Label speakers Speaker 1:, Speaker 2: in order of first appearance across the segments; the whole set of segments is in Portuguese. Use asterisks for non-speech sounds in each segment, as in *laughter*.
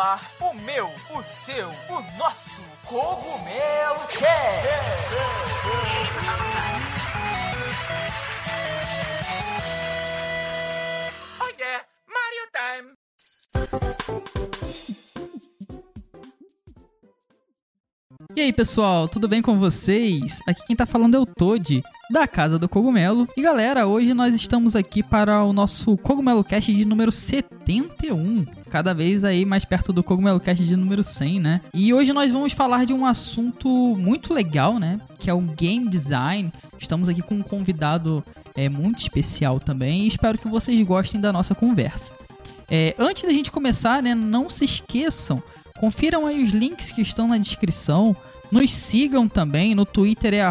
Speaker 1: ar o meu, o seu, o nosso Cogumelo Cast.
Speaker 2: Oh yeah, Mario time!
Speaker 3: E aí pessoal, tudo bem com vocês? Aqui quem tá falando é o Toad, da Casa do Cogumelo. E galera, hoje nós estamos aqui para o nosso Cogumelo Cast de número 71. Cada vez aí mais perto do Cogumelo Cast de número 100, né? E hoje nós vamos falar de um assunto muito legal, né? Que é o game design. Estamos aqui com um convidado é, muito especial também e espero que vocês gostem da nossa conversa. É, antes da gente começar, né? Não se esqueçam Confiram aí os links que estão na descrição. Nos sigam também. No Twitter é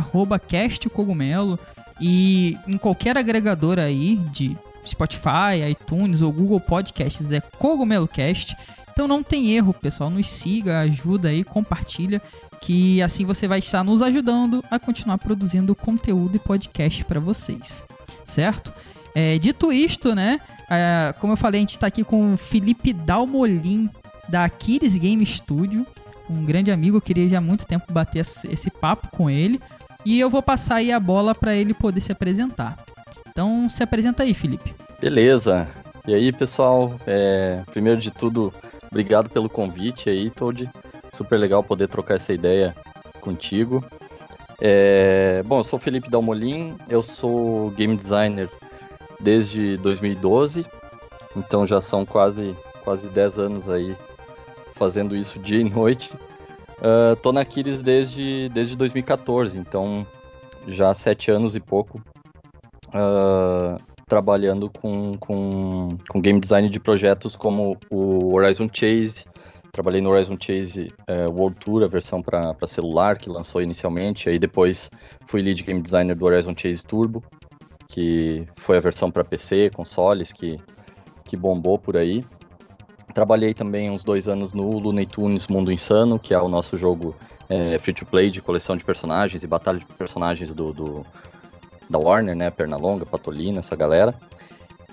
Speaker 3: castcogumelo. E em qualquer agregador aí de Spotify, iTunes ou Google Podcasts é CogumeloCast. Então não tem erro, pessoal. Nos siga, ajuda aí, compartilha. Que assim você vai estar nos ajudando a continuar produzindo conteúdo e podcast para vocês. Certo? É, dito isto, né? É, como eu falei, a gente está aqui com o Felipe Dalmolin, da Aquiles Game Studio, um grande amigo, eu queria já há muito tempo bater esse papo com ele, e eu vou passar aí a bola para ele poder se apresentar. Então, se apresenta aí, Felipe.
Speaker 4: Beleza. E aí, pessoal, é, primeiro de tudo, obrigado pelo convite aí, Todd. Super legal poder trocar essa ideia contigo. É, bom, eu sou Felipe Dalmolin, eu sou game designer desde 2012, então já são quase quase 10 anos aí fazendo isso dia e noite. Uh, tô na Aquiles desde, desde 2014, então já há sete anos e pouco uh, trabalhando com, com, com game design de projetos como o Horizon Chase. Trabalhei no Horizon Chase uh, World Tour, a versão para celular que lançou inicialmente. Aí depois fui lead game designer do Horizon Chase Turbo, que foi a versão para PC, consoles, que, que bombou por aí. Trabalhei também uns dois anos no Looney Tunes Mundo Insano, que é o nosso jogo é, free-to-play de coleção de personagens e batalha de personagens do, do da Warner, né? Pernalonga, Patolina, essa galera.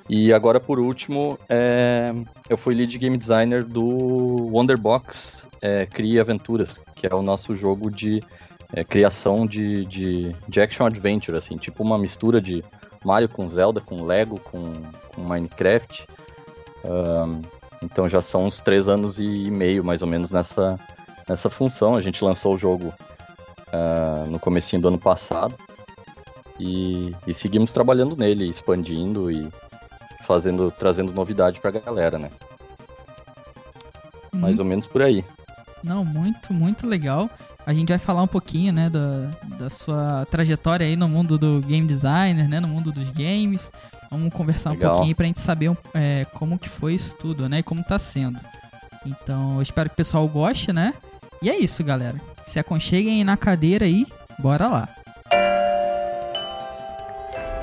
Speaker 4: E agora, por último, é, eu fui lead game designer do Wonderbox é, Cria Aventuras, que é o nosso jogo de é, criação de, de, de, action adventure, assim, tipo uma mistura de Mario com Zelda, com Lego, com, com Minecraft. Um, então já são uns três anos e meio, mais ou menos, nessa, nessa função. A gente lançou o jogo uh, no comecinho do ano passado e, e, seguimos trabalhando nele, expandindo e fazendo, trazendo novidade pra galera, né? Mais ou menos por aí.
Speaker 3: Não, muito, muito legal. A gente vai falar um pouquinho, né, da, da sua trajetória aí no mundo do game designer, né, no mundo dos games. Vamos conversar Legal. um pouquinho pra gente saber é, como que foi isso tudo, né? E como tá sendo. Então, eu espero que o pessoal goste, né? E é isso, galera. Se aconcheguem na cadeira aí, bora lá.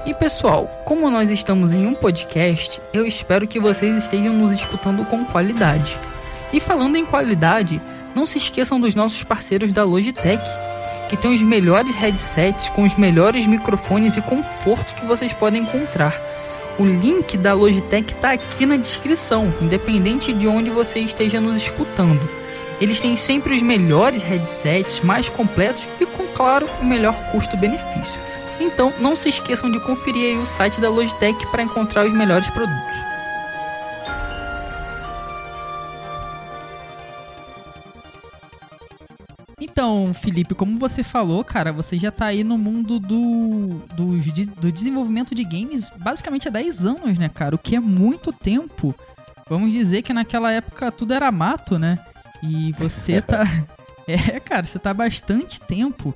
Speaker 3: E pessoal, como nós estamos em um podcast, eu espero que vocês estejam nos escutando com qualidade. E falando em qualidade, não se esqueçam dos nossos parceiros da Logitech, que tem os melhores headsets com os melhores microfones e conforto que vocês podem encontrar o link da Logitech está aqui na descrição, independente de onde você esteja nos escutando. Eles têm sempre os melhores headsets, mais completos e com, claro, o melhor custo-benefício. Então, não se esqueçam de conferir o site da Logitech para encontrar os melhores produtos. Então, Felipe, como você falou, cara, você já tá aí no mundo do, do, do desenvolvimento de games basicamente há 10 anos, né, cara? O que é muito tempo. Vamos dizer que naquela época tudo era mato, né? E você tá. *laughs* é, cara, você tá há bastante tempo.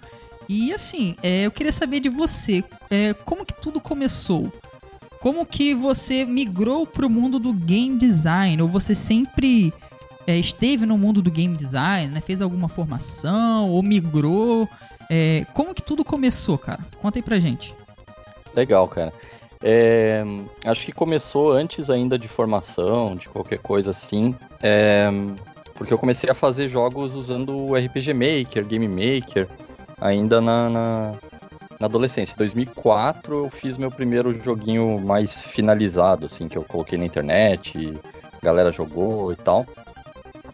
Speaker 3: E assim, é, eu queria saber de você, é, como que tudo começou? Como que você migrou pro mundo do game design? Ou você sempre é, esteve no mundo do game design, né? Fez alguma formação ou migrou? É, como que tudo começou, cara? Conta aí pra gente.
Speaker 4: Legal, cara. É, acho que começou antes ainda de formação, de qualquer coisa assim, é, porque eu comecei a fazer jogos usando o RPG Maker, Game Maker, ainda na, na, na adolescência. Em 2004 eu fiz meu primeiro joguinho mais finalizado, assim, que eu coloquei na internet, galera jogou e tal.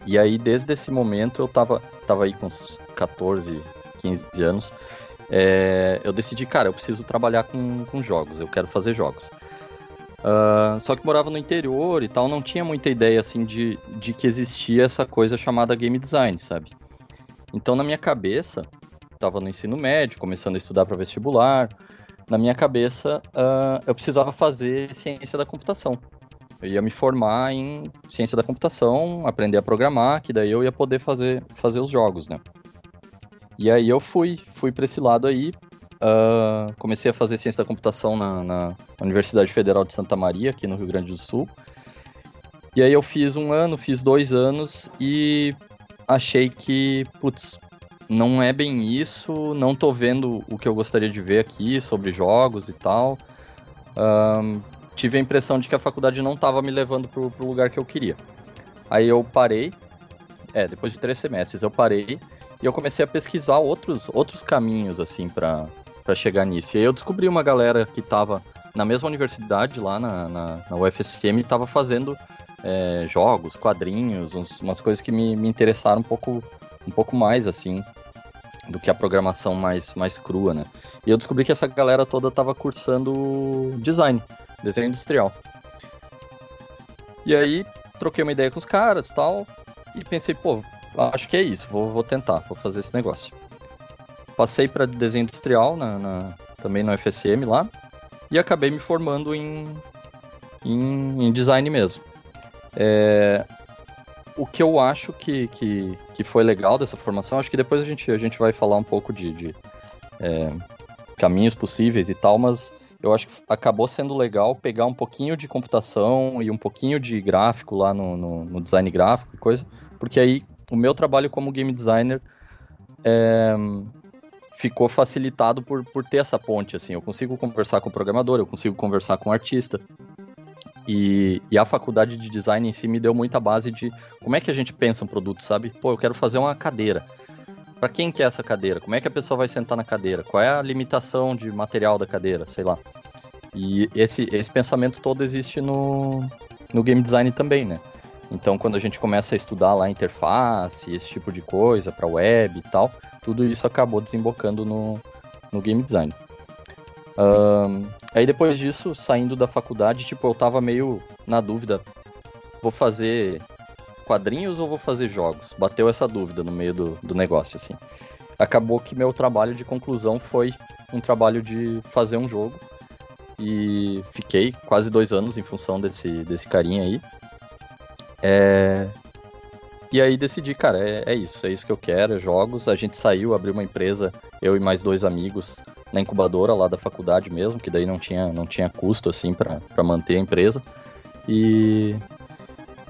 Speaker 4: E aí, desde esse momento, eu tava, tava aí com uns 14, 15 anos. É, eu decidi, cara, eu preciso trabalhar com, com jogos, eu quero fazer jogos. Uh, só que morava no interior e tal, não tinha muita ideia assim de, de que existia essa coisa chamada game design, sabe? Então, na minha cabeça, estava no ensino médio, começando a estudar para vestibular, na minha cabeça, uh, eu precisava fazer ciência da computação. Eu ia me formar em ciência da computação, aprender a programar, que daí eu ia poder fazer, fazer os jogos, né? E aí eu fui, fui para esse lado aí, uh, comecei a fazer ciência da computação na, na, Universidade Federal de Santa Maria, aqui no Rio Grande do Sul. E aí eu fiz um ano, fiz dois anos e achei que, putz, não é bem isso, não tô vendo o que eu gostaria de ver aqui sobre jogos e tal. Um, tive a impressão de que a faculdade não estava me levando pro, pro lugar que eu queria. Aí eu parei, é, depois de três semestres eu parei e eu comecei a pesquisar outros, outros caminhos, assim, para chegar nisso. E aí eu descobri uma galera que estava na mesma universidade, lá na, na, na UFSM, estava fazendo é, jogos, quadrinhos, uns, umas coisas que me, me interessaram um pouco, um pouco mais, assim, do que a programação mais, mais crua, né? E eu descobri que essa galera toda estava cursando design, desenho industrial. E aí, troquei uma ideia com os caras tal, e pensei, pô, acho que é isso, vou, vou tentar, vou fazer esse negócio. Passei para desenho industrial na, na, também no FSM lá, e acabei me formando em, em, em design mesmo. É, o que eu acho que, que, que foi legal dessa formação, acho que depois a gente, a gente vai falar um pouco de, de é, caminhos possíveis e tal, mas eu acho que acabou sendo legal pegar um pouquinho de computação e um pouquinho de gráfico lá no, no, no design gráfico e coisa, porque aí o meu trabalho como game designer é, ficou facilitado por, por ter essa ponte, assim, eu consigo conversar com o programador, eu consigo conversar com o artista, e, e, a faculdade de design em si me deu muita base de como é que a gente pensa um produto, sabe? Pô, eu quero fazer uma cadeira. Para quem que é essa cadeira? Como é que a pessoa vai sentar na cadeira? Qual é a limitação de material da cadeira? Sei lá. E esse, esse pensamento todo existe no, no game design também, né? Então, quando a gente começa a estudar lá interface, esse tipo de coisa para web e tal, tudo isso acabou desembocando no, no game design. Um, aí depois disso, saindo da faculdade, tipo, eu tava meio na dúvida, vou fazer quadrinhos ou vou fazer jogos? Bateu essa dúvida no meio do, do negócio, assim. Acabou que meu trabalho de conclusão foi um trabalho de fazer um jogo. E fiquei quase dois anos em função desse, desse carinha aí. É... E aí decidi, cara, é, é isso, é isso que eu quero, é jogos. A gente saiu, abriu uma empresa, eu e mais dois amigos, na incubadora lá da faculdade mesmo, que daí não tinha, não tinha custo assim para manter a empresa. E,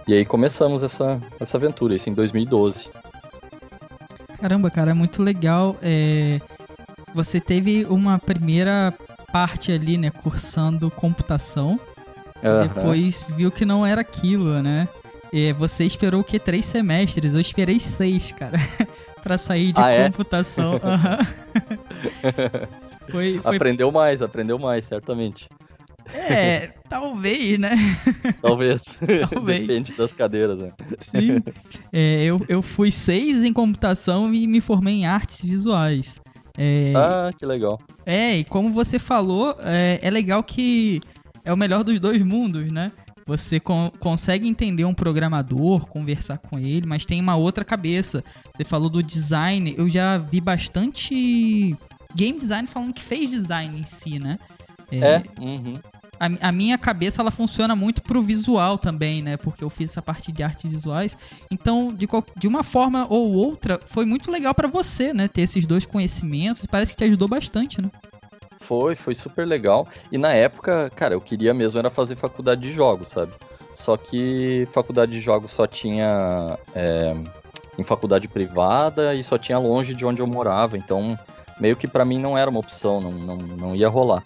Speaker 4: e aí começamos essa, essa aventura, isso em 2012.
Speaker 3: Caramba, cara, é muito legal. É... Você teve uma primeira parte ali, né, cursando computação. Uhum. Depois viu que não era aquilo, né? E você esperou o que? Três semestres? Eu esperei seis, cara. *laughs* para sair de ah, computação. *laughs* É? Uhum.
Speaker 4: Foi, foi... Aprendeu mais, aprendeu mais, certamente.
Speaker 3: É, talvez, né? *laughs*
Speaker 4: Talvez. *laughs* talvez. Depende das cadeiras, né?
Speaker 3: Sim. É, eu, eu fui seis em computação e me formei em artes visuais.
Speaker 4: É, ah, que legal.
Speaker 3: É, e como você falou, é, é legal que é o melhor dos dois mundos, né? Você con consegue entender um programador, conversar com ele, mas tem uma outra cabeça. Você falou do design, eu já vi bastante game design falando que fez design em si, né?
Speaker 4: É. é uhum.
Speaker 3: A, a, minha cabeça ela funciona muito pro visual também, né? Porque eu fiz essa parte de artes visuais. Então, de, de uma forma ou outra, foi muito legal para você, né? Ter esses dois conhecimentos. Parece que te ajudou bastante, né?
Speaker 4: Foi, foi super legal. E na época, cara, eu queria mesmo era fazer faculdade de jogos, sabe? Só que faculdade de jogos só tinha é, em faculdade privada e só tinha longe de onde eu morava. Então, meio que para mim não era uma opção, não, não, não ia rolar.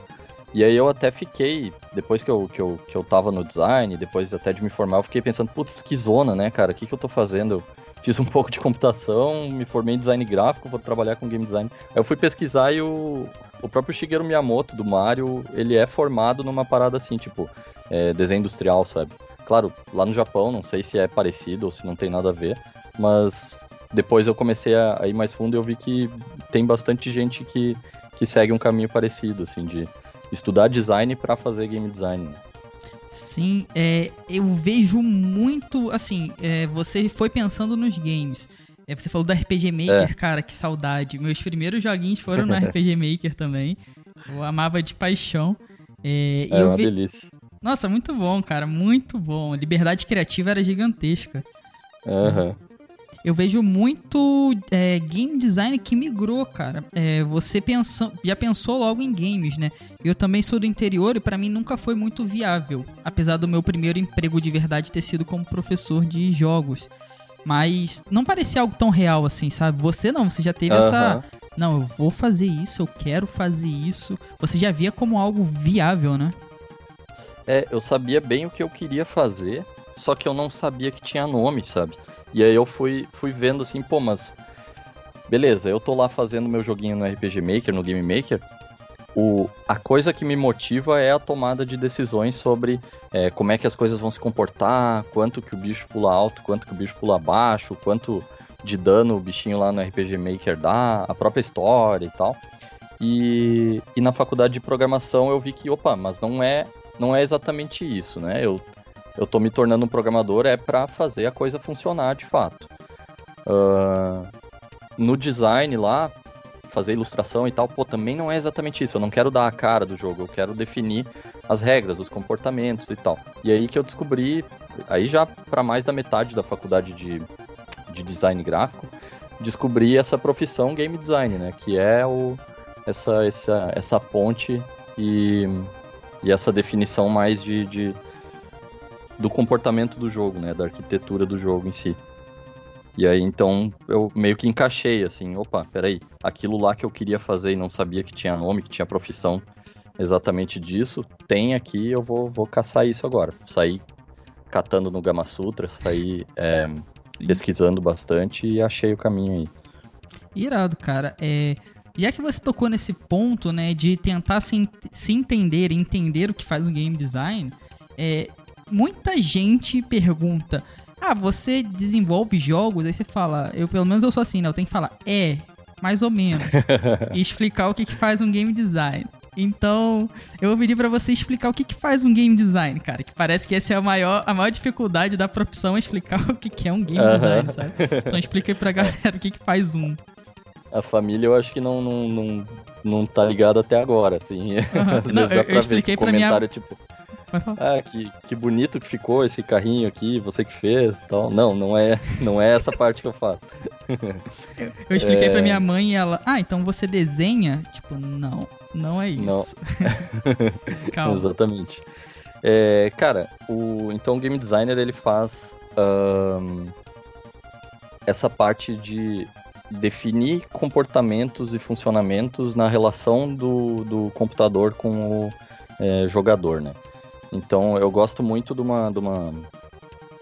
Speaker 4: E aí eu até fiquei, depois que eu, que, eu, que eu tava no design, depois até de me formar, eu fiquei pensando, putz, que zona, né, cara? O que, que eu tô fazendo? Fiz um *laughs* pouco de computação, me formei em design gráfico, vou trabalhar com game design. Aí eu fui pesquisar e o, o próprio Shigeru Miyamoto, do Mario, ele é formado numa parada assim, tipo, é, desenho industrial, sabe? Claro, lá no Japão, não sei se é parecido ou se não tem nada a ver, mas depois eu comecei a, a ir mais fundo e eu vi que tem bastante gente que, que segue um caminho parecido, assim, de estudar design para fazer game design.
Speaker 3: Sim, é, eu vejo muito, assim, é, você foi pensando nos games. É, você falou do RPG Maker, é. cara, que saudade. Meus primeiros joguinhos foram no *laughs* RPG Maker também. Eu amava de paixão.
Speaker 4: É, é uma ve... delícia.
Speaker 3: Nossa, muito bom, cara, muito bom. Liberdade criativa era gigantesca.
Speaker 4: Aham. Uhum
Speaker 3: eu vejo muito é, game design que migrou, cara. É, você pensa, já pensou logo em games, né? Eu também sou do interior e para mim nunca foi muito viável, apesar do meu primeiro emprego de verdade ter sido como professor de jogos. Mas não parecia algo tão real assim, sabe? Você não, você já teve uhum. essa. Não, eu vou fazer isso, eu quero fazer isso. Você já via como algo viável, né?
Speaker 4: É, eu sabia bem o que eu queria fazer, só que eu não sabia que tinha nome, sabe? E aí eu fui, fui vendo assim, pô, mas beleza, eu tô lá fazendo meu joguinho no RPG Maker, no Game Maker. O, a coisa que me motiva é a tomada de decisões sobre é, como é que as coisas vão se comportar, quanto que o bicho pula alto, quanto que o bicho pula baixo, quanto de dano o bichinho lá no RPG Maker dá, a própria história e tal. E, e na faculdade de programação eu vi que, opa, mas não é, não é exatamente isso, né? Eu, eu tô me tornando um programador é para fazer a coisa funcionar de fato. Uh, no design lá, fazer ilustração e tal, pô, também não é exatamente isso. Eu não quero dar a cara do jogo, eu quero definir as regras, os comportamentos e tal. E aí que eu descobri, aí já para mais da metade da faculdade de, de design gráfico, descobri essa profissão game design, né? Que é o, essa, essa, essa ponte e, e essa definição mais de, de do comportamento do jogo, né? Da arquitetura do jogo em si. E aí, então, eu meio que encaixei, assim, opa, peraí, aquilo lá que eu queria fazer e não sabia que tinha nome, que tinha profissão exatamente disso, tem aqui, eu vou, vou caçar isso agora. Saí catando no Gama Sutra, saí é, pesquisando bastante e achei o caminho aí.
Speaker 3: Irado, cara. É, já que você tocou nesse ponto, né, de tentar se, se entender, entender o que faz um game design, é, muita gente pergunta: Ah, você desenvolve jogos? Aí você fala, eu pelo menos eu sou assim, né? Eu tenho que falar, é, mais ou menos. *laughs* e explicar o que, que faz um game design. Então, eu vou pedir para você explicar o que, que faz um game design, cara. Que parece que essa é a maior, a maior dificuldade da profissão é explicar o que, que é um game design, sabe? Então explica aí pra galera o que, que faz um.
Speaker 4: A família eu acho que não, não, não, não tá ligada até agora, assim. *laughs* Não, pra eu expliquei comentário, minha... tipo *laughs* ah, que, que bonito que ficou esse carrinho aqui, você que fez tal. Não, não é, não é essa parte que eu faço. *laughs*
Speaker 3: Eu, eu expliquei é... pra minha mãe e ela, ah, então você desenha? Tipo, não, não é isso. Não. *laughs*
Speaker 4: Calma. Exatamente. É, cara, o, então o game designer ele faz um, essa parte de definir comportamentos e funcionamentos na relação do, do computador com o é, jogador, né? Então eu gosto muito de uma, de uma,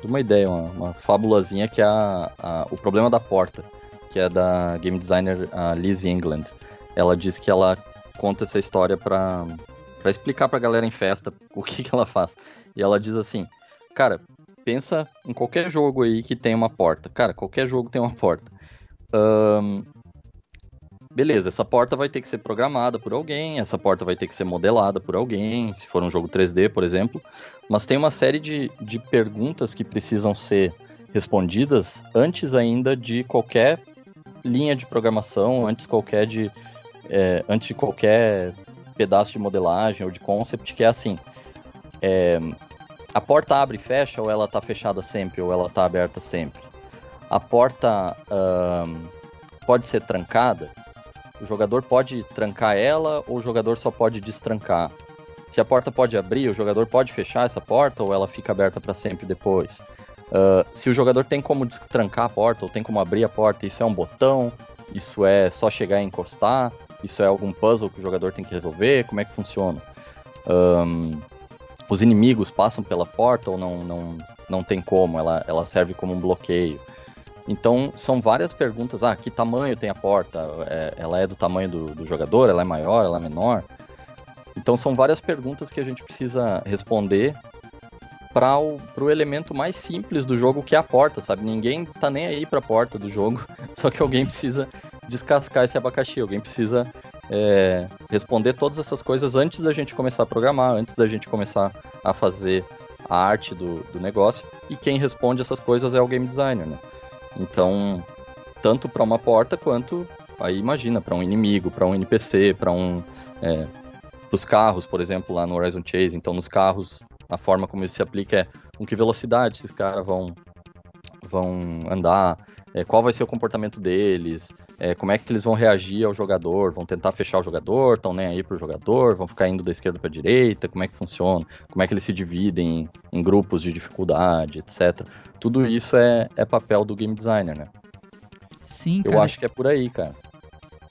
Speaker 4: de uma ideia, uma, uma fábulazinha que é a, a, o problema da porta, que é da game designer Liz England. Ela diz que ela conta essa história para para explicar pra galera em festa o que, que ela faz. E ela diz assim, cara, pensa em qualquer jogo aí que tem uma porta. Cara, qualquer jogo tem uma porta. Um, beleza, essa porta vai ter que ser programada por alguém, essa porta vai ter que ser modelada por alguém, se for um jogo 3D, por exemplo. Mas tem uma série de, de perguntas que precisam ser respondidas antes ainda de qualquer linha de programação, antes qualquer de é, antes de qualquer pedaço de modelagem ou de concept, que é assim. É, a porta abre e fecha, ou ela está fechada sempre, ou ela está aberta sempre. A porta pode ser trancada, o jogador pode trancar ela ou o jogador só pode destrancar. Se a porta pode abrir, o jogador pode fechar essa porta ou ela fica aberta para sempre depois. Uh, se o jogador tem como destrancar a porta ou tem como abrir a porta, isso é um botão, isso é só chegar e encostar, isso é algum puzzle que o jogador tem que resolver, como é que funciona? Um, os inimigos passam pela porta ou não, não, não tem como, ela, ela serve como um bloqueio. Então, são várias perguntas. Ah, que tamanho tem a porta? É, ela é do tamanho do, do, jogador? Ela é maior? Ela é menor? Então, são várias perguntas que a gente precisa responder para o pro elemento mais simples do jogo, que é a porta, sabe? Ninguém tá nem aí pra porta do jogo, *laughs* só que alguém precisa descascar esse abacaxi, alguém precisa é, responder todas essas coisas antes da gente começar a programar, antes da gente começar a fazer a arte do, do negócio, e quem responde essas coisas é o game designer, né? Então, tanto para uma porta quanto, aí imagina, para um inimigo, para um NPC, para um. É, os carros, por exemplo, lá no Horizon Chase. Então, nos carros, a forma como isso se aplica é com que velocidade esses caras vão, vão andar, é, qual vai ser o comportamento deles, é, como é que eles vão reagir ao jogador, vão tentar fechar o jogador, estão nem aí pro jogador, vão ficar indo da esquerda para direita, como é que funciona, como é que eles se dividem em, grupos de dificuldade, etc. Tudo isso é, é papel do game designer, né?
Speaker 3: Sim,
Speaker 4: Eu
Speaker 3: cara.
Speaker 4: acho que é por aí, cara.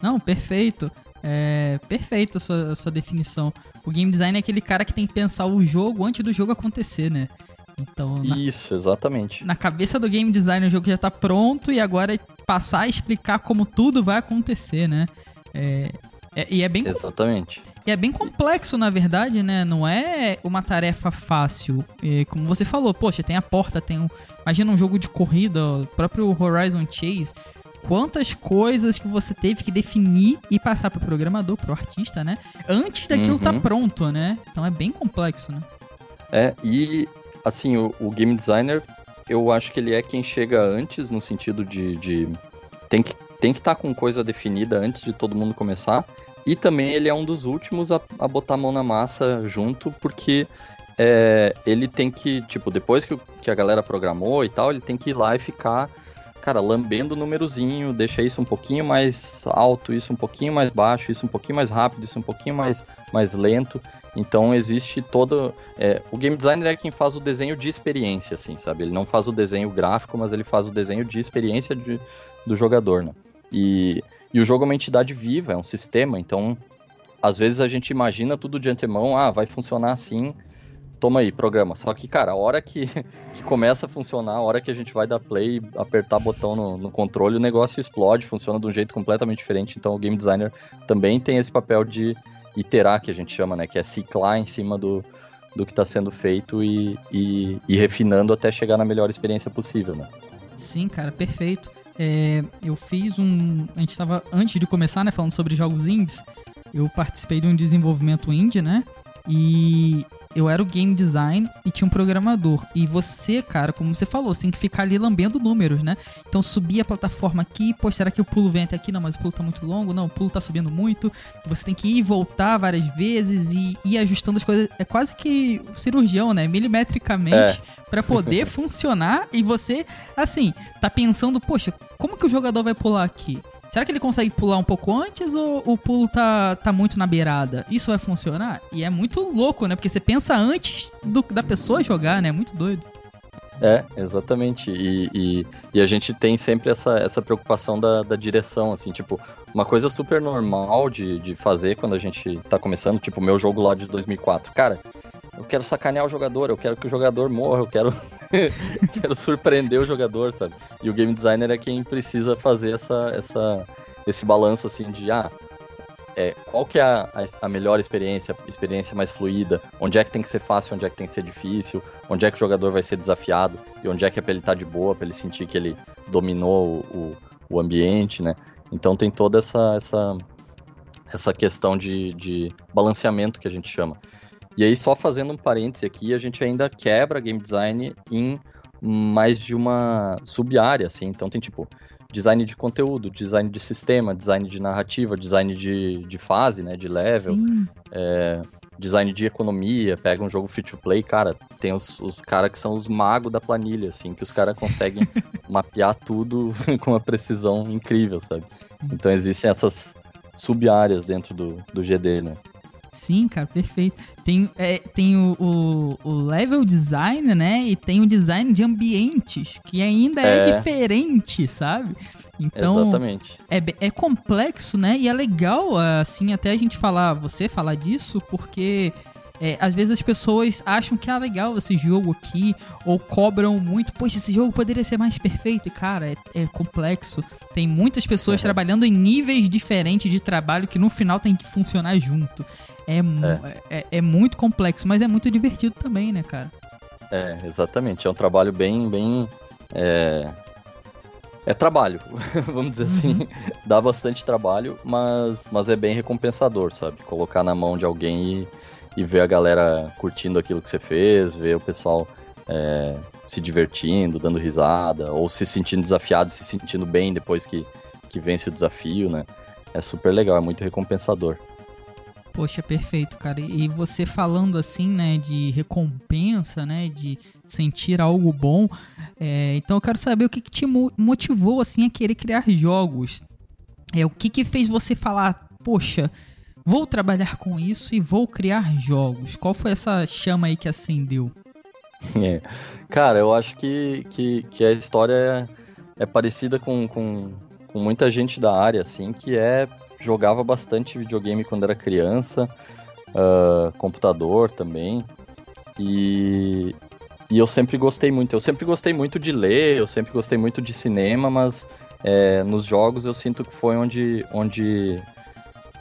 Speaker 3: Não, perfeito. É perfeita a sua, a sua definição. O game design é aquele cara que tem que pensar o jogo antes do jogo acontecer, né? Então, na,
Speaker 4: Isso, exatamente.
Speaker 3: na cabeça do game design o jogo já tá pronto e agora é passar a explicar como tudo vai acontecer, né? É, é- e, é bem,
Speaker 4: Exatamente.
Speaker 3: e é bem complexo, na verdade, né? Não é uma tarefa fácil. É, como você falou, poxa, tem a porta, tem um. Imagina um jogo de corrida, o próprio Horizon Chase. Quantas coisas que você teve que definir e passar pro programador, pro artista, né? Antes daquilo
Speaker 4: Uhum.
Speaker 3: tá pronto, né? Então é bem complexo, né?
Speaker 4: É, e assim, o, o game designer, eu acho que ele é quem chega antes, no sentido de. de- tem que tem que estar com coisa definida antes de todo mundo começar. E também ele é um dos últimos a, a botar a mão na massa junto, porque é, ele tem que, tipo, depois que, que a galera programou e tal, ele tem que ir lá e ficar, cara, lambendo o númerozinho, deixa isso um pouquinho mais alto, isso um pouquinho mais baixo, isso um pouquinho mais rápido, isso um pouquinho mais, mais lento. Então existe todo. é, o game designer é quem faz o desenho de experiência, assim, sabe? Ele não faz o desenho gráfico, mas ele faz o desenho de experiência de- do jogador, né? E, e o jogo é uma entidade viva, é um sistema, então às vezes a gente imagina tudo de antemão, ah, vai funcionar assim, toma aí, programa. Só que, cara, a hora que, *laughs* que começa a funcionar, a hora que a gente vai dar play, apertar botão no, no controle, o negócio explode, funciona de um jeito completamente diferente. Então o game designer também tem esse papel de iterar, que a gente chama, né? Que é ciclar em cima do, do que está sendo feito e, e, e refinando até chegar na melhor experiência possível, né?
Speaker 3: Sim, cara, perfeito. É, eu fiz um. A gente tava. Antes de começar, né, falando sobre jogos indies, eu participei de um desenvolvimento indie, né? E eu era o game design e tinha um programador. E você, cara, como você falou, você tem que ficar ali lambendo números, né? Então subir a plataforma aqui, pô, será que o pulo vem até aqui? Não, mas o pulo tá muito longo, não, o pulo tá subindo muito. Você tem que ir e voltar várias vezes e ir ajustando as coisas. É quase que o cirurgião, né? Milimetricamente pra poder *laughs* funcionar e você, assim, tá pensando, poxa, como que o jogador vai pular aqui? Será que ele consegue pular um pouco antes ou o pulo tá, tá muito na beirada? Isso vai funcionar? E é muito louco, né? Porque você pensa antes do- da pessoa jogar, né? É muito doido.
Speaker 4: É, exatamente. E, e, e a gente tem sempre essa, essa preocupação da, da direção, assim, tipo, uma coisa super normal de, de fazer quando a gente tá começando, tipo, meu jogo lá de 2004. Cara, eu quero sacanear o jogador, eu quero que o jogador morra, eu quero, *laughs* quero surpreender o jogador, sabe? E o game designer é quem precisa fazer essa, essa, esse balanço, assim, de, ah, é, qual que é a, a, melhor experiência, experiência mais fluida, onde é que tem que ser fácil, onde é que tem que ser difícil, onde é que o jogador vai ser desafiado e onde é que é pra ele estar de boa, pra ele sentir que ele dominou o, o, o ambiente, né? Então tem toda essa, essa, essa questão de, de balanceamento que a gente chama. E aí, só fazendo um parêntese aqui, a gente ainda quebra game design em mais de uma sub-área, assim. Então tem tipo design de conteúdo, design de sistema, design de narrativa, design de, de fase, né, de level, é, design de economia, pega um jogo free to play, cara, tem os, os caras que são os magos da planilha, assim, que os caras *laughs* conseguem mapear tudo *laughs* com uma precisão incrível, sabe? Então existem essas sub-áreas dentro do, do GD, né?
Speaker 3: Sim, cara, perfeito. Tem, é, tem o, o, o level design, né? E tem o design de ambientes, que ainda é,
Speaker 4: É.
Speaker 3: diferente, sabe? Então,
Speaker 4: Exatamente.
Speaker 3: é, é complexo, né? E é legal, assim, até a gente falar, você falar disso, porque é, às vezes as pessoas acham que é legal esse jogo aqui, ou cobram muito, poxa, esse jogo poderia ser mais perfeito. E, cara, é, é complexo. Tem muitas pessoas
Speaker 4: Uhum.
Speaker 3: trabalhando em níveis diferentes de trabalho que no final tem que funcionar junto. É, mu- é. é muito complexo, mas é muito divertido também, né, cara?
Speaker 4: É, exatamente. É um trabalho bem, bem. É, é trabalho, *laughs* vamos dizer assim.
Speaker 3: Uhum. *laughs*
Speaker 4: Dá bastante trabalho, mas, mas é bem recompensador, sabe? Colocar na mão de alguém e, e ver a galera curtindo aquilo que você fez, ver o pessoal é, se divertindo, dando risada, ou se sentindo desafiado, se sentindo bem depois que, que vence o desafio, né? É super legal, é muito recompensador.
Speaker 3: Poxa, perfeito, cara. E você falando assim, né, de recompensa, né, de sentir algo bom. é, então eu quero saber o que, que te mo- motivou assim a querer criar jogos. É o que que fez você falar, poxa, vou trabalhar com isso e vou criar jogos. Qual foi essa chama aí que acendeu?
Speaker 4: É. Cara, eu acho que, que, que a história é, é parecida com, com, com muita gente da área, assim, que é jogava bastante videogame quando era criança, ah, computador também, e, e eu sempre gostei muito. Eu sempre gostei muito de ler, eu sempre gostei muito de cinema, mas é, nos jogos eu sinto que foi onde, onde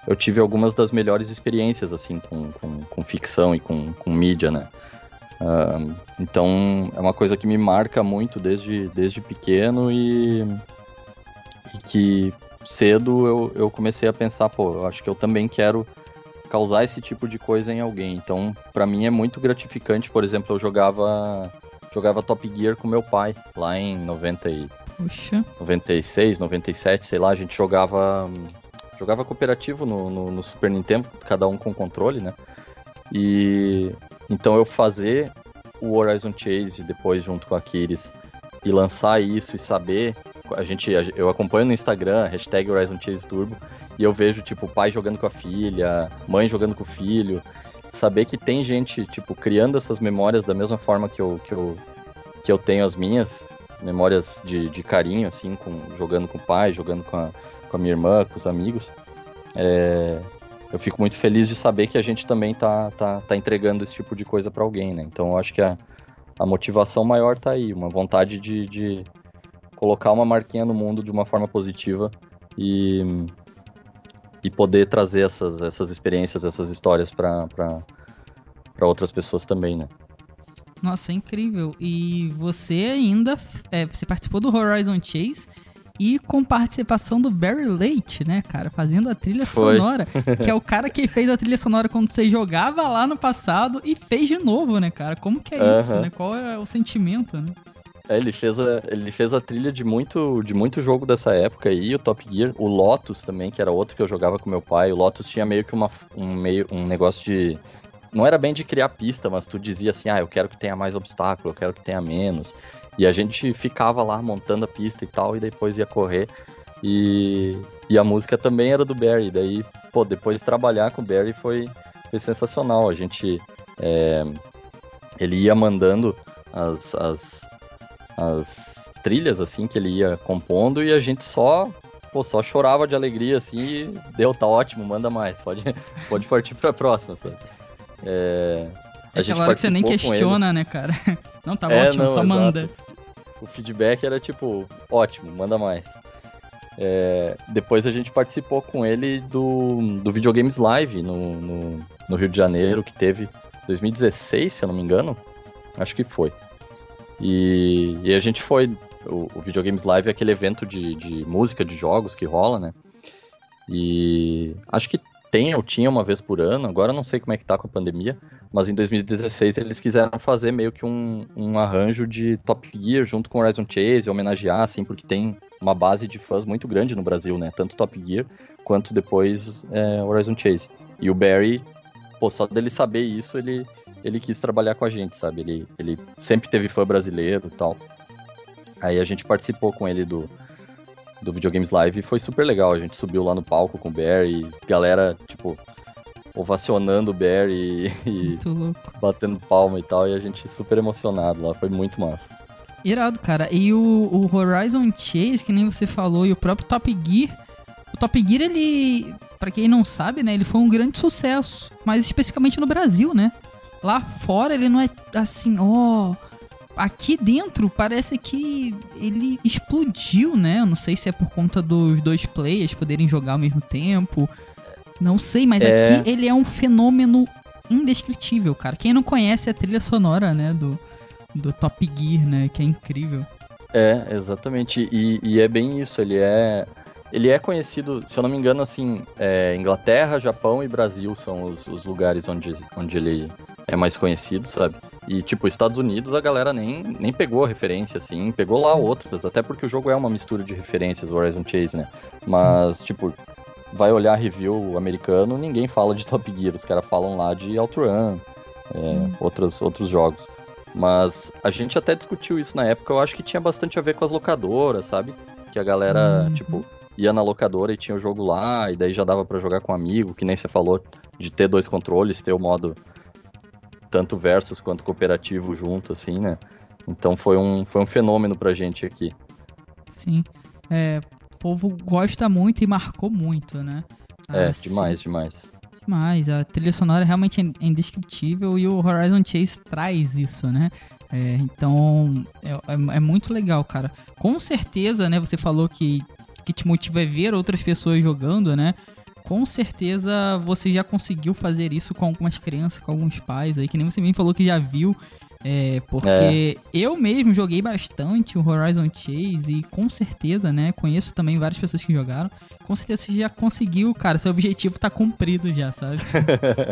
Speaker 4: eu tive algumas das melhores experiências, assim, com, com, com ficção e com, com mídia, né? Ah, então é uma coisa que me marca muito desde, desde pequeno e, e que cedo eu, eu comecei a pensar, pô, eu acho que eu também quero causar esse tipo de coisa em alguém. Então, pra mim é muito gratificante, por exemplo, eu jogava jogava Top Gear com meu pai lá em 90 e
Speaker 3: Poxa,
Speaker 4: 96, 97, sei lá, a gente jogava jogava cooperativo no, no, no Super Nintendo, cada um com controle, né? E então eu fazer o Horizon Chase depois junto com a Kiris e lançar isso e saber, a gente eu acompanho no Instagram hashtag Horizon Chase Turbo e eu vejo tipo pai jogando com a filha, mãe jogando com o filho, saber que tem gente tipo criando essas memórias da mesma forma que eu que eu, que eu tenho as minhas memórias de, de carinho assim, com jogando com o pai, jogando com a, com a minha irmã, com os amigos. É, eu fico muito feliz de saber que a gente também tá, tá, tá entregando esse tipo de coisa para alguém, né? Então eu acho que a, a motivação maior tá aí, uma vontade de, de colocar uma marquinha no mundo de uma forma positiva e, e poder trazer essas, essas experiências, essas histórias para outras pessoas também, né?
Speaker 3: nossa, é incrível. E você ainda, é, você participou do Horizon Chase e com participação do Barry Leite, né, cara? Fazendo a trilha
Speaker 4: Foi.
Speaker 3: sonora. que é o *laughs* cara que fez a trilha sonora quando você jogava lá no passado e fez de novo, né, cara? Como que é isso,
Speaker 4: Aham.
Speaker 3: né? Qual é o sentimento, né?
Speaker 4: É, ele fez a, ele fez a trilha de muito, de muito jogo dessa época aí, o Top Gear, o Lotus também, que era outro que eu jogava com meu pai. O Lotus tinha meio que uma, um, meio, um negócio de. Não era bem de criar pista, mas tu dizia assim, ah, eu quero que tenha mais obstáculo, eu quero que tenha menos. E a gente ficava lá montando a pista e tal, e depois ia correr. E, e a música também era do Barry. Daí, pô, depois trabalhar com o Barry foi, foi sensacional. A gente. é, ele ia mandando as, as, as trilhas, assim, que ele ia compondo, e a gente só. Pô, só chorava de alegria, assim, e deu, tá ótimo, manda mais, pode, *laughs* pode partir pra próxima, sabe? É,
Speaker 3: É aquela hora que você nem questiona, né, cara? *laughs* Não, tá
Speaker 4: É,
Speaker 3: ótimo,
Speaker 4: não,
Speaker 3: só
Speaker 4: exato.
Speaker 3: manda.
Speaker 4: O feedback era tipo, ótimo, manda mais. É, depois a gente participou com ele do, do Videogames Live no, no, no Rio de Janeiro, que teve 2016, se eu não me engano. Acho que foi. E, e a gente foi. O, o Videogames Live é aquele evento de, de música de jogos que rola, né? E acho que tem ou tinha uma vez por ano, agora não sei como é que tá com a pandemia, mas em 2016 eles quiseram fazer meio que um, um arranjo de Top Gear junto com Horizon Chase, homenagear, assim, porque tem uma base de fãs muito grande no Brasil, né? Tanto Top Gear quanto depois é, Horizon Chase. E o Barry, pô, só dele saber isso, ele, ele quis trabalhar com a gente, sabe? Ele, ele sempre teve fã brasileiro e tal. Aí a gente participou com ele do, do Videogames Live e foi super legal. A gente subiu lá no palco com o Barry, galera, tipo, ovacionando o Barry e, *laughs*
Speaker 3: louco.
Speaker 4: batendo palma e tal, e a gente super emocionado lá, foi muito massa.
Speaker 3: Irado, cara. E o, o Horizon Chase, que nem você falou, e o próprio Top Gear. O Top Gear, ele, pra quem não sabe, né, ele foi um grande sucesso, mas especificamente no Brasil, né? Lá fora ele não é assim, ó. Aqui dentro parece que ele explodiu, né? Eu não sei se é por conta dos dois players poderem jogar ao mesmo tempo. Não sei, mas
Speaker 4: É.
Speaker 3: aqui ele é um fenômeno indescritível, cara. Quem não conhece a trilha sonora, né, do, do Top Gear, né? Que é incrível.
Speaker 4: É, exatamente. E, e é bem isso, ele é. Ele é conhecido, se eu não me engano, assim, é, Inglaterra, Japão e Brasil são os, os, lugares onde, onde ele é mais conhecido, sabe? E, tipo, Estados Unidos a galera nem, nem pegou a referência, assim, pegou lá outras, até porque o jogo é uma mistura de referências, o Horizon Chase, né? Mas, Sim. tipo, vai olhar review americano, ninguém fala de Top Gear, os caras falam lá de Outrun, é, hum. outros, outros jogos. Mas a gente até discutiu isso na época, eu acho que tinha bastante a ver com as locadoras, sabe? Que a galera, hum. tipo, ia na locadora e tinha o jogo lá, e daí já dava para jogar com um amigo, que nem você falou, de ter dois controles, ter o modo tanto versus quanto cooperativo junto, assim, né? Então foi um, foi um fenômeno pra gente aqui.
Speaker 3: Sim. É, o povo gosta muito e marcou muito, né?
Speaker 4: É, assim, demais, demais.
Speaker 3: Demais. A trilha sonora realmente é indescritível e o Horizon Chase traz isso, né? É, então, é, é, é, muito legal, cara. Com certeza, né? Você falou que que te motiva é ver outras pessoas jogando, né? Com certeza você já conseguiu fazer isso com algumas crianças, com alguns pais aí, que nem você mesmo falou que já viu. É, porque é. eu mesmo joguei bastante o Horizon Chase e com certeza, né, conheço também várias pessoas que jogaram. Com certeza você já conseguiu, cara, seu objetivo tá cumprido já, sabe?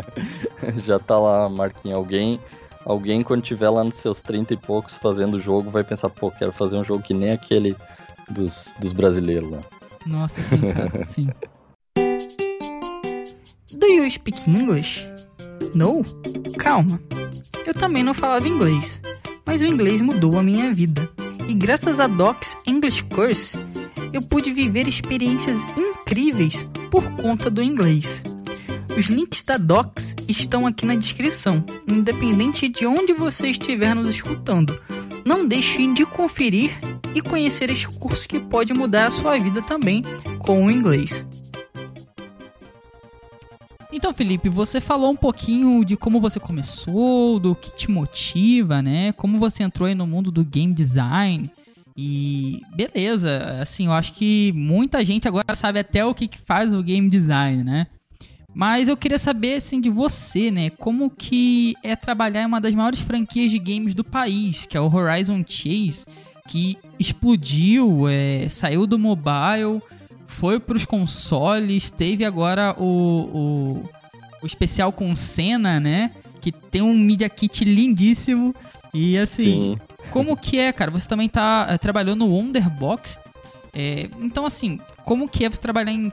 Speaker 3: *laughs*
Speaker 4: já tá lá, Marquinhos, alguém alguém quando tiver lá nos seus 30 e poucos fazendo o jogo vai pensar, pô, quero fazer um jogo que nem aquele dos, dos brasileiros lá.
Speaker 3: Nossa, sim, cara, *laughs* sim.
Speaker 5: Do you speak English? No? Calma. Eu também não falava inglês, mas o inglês mudou a minha vida. E graças a Docs English Course, eu pude viver experiências incríveis por conta do inglês. Os links da Docs estão aqui na descrição, independente de onde você estiver nos escutando. Não deixe de conferir e conhecer este curso que pode mudar a sua vida também com o inglês.
Speaker 3: Então, Felipe, você falou um pouquinho de como você começou, do que te motiva, né? Como você entrou aí no mundo do game design. E beleza, assim, eu acho que muita gente agora sabe até o que, que faz o game design, né? Mas eu queria saber, assim, de você, né? Como que é trabalhar em uma das maiores franquias de games do país, que é o Horizon Chase que explodiu, é, saiu do mobile, foi para os consoles, teve agora o, o, o especial com Senna, né? Que tem um Media Kit lindíssimo. E assim, Sim. como que é, cara? Você também tá é, trabalhando no Wonderbox. É, então, assim, como que é você trabalhar em.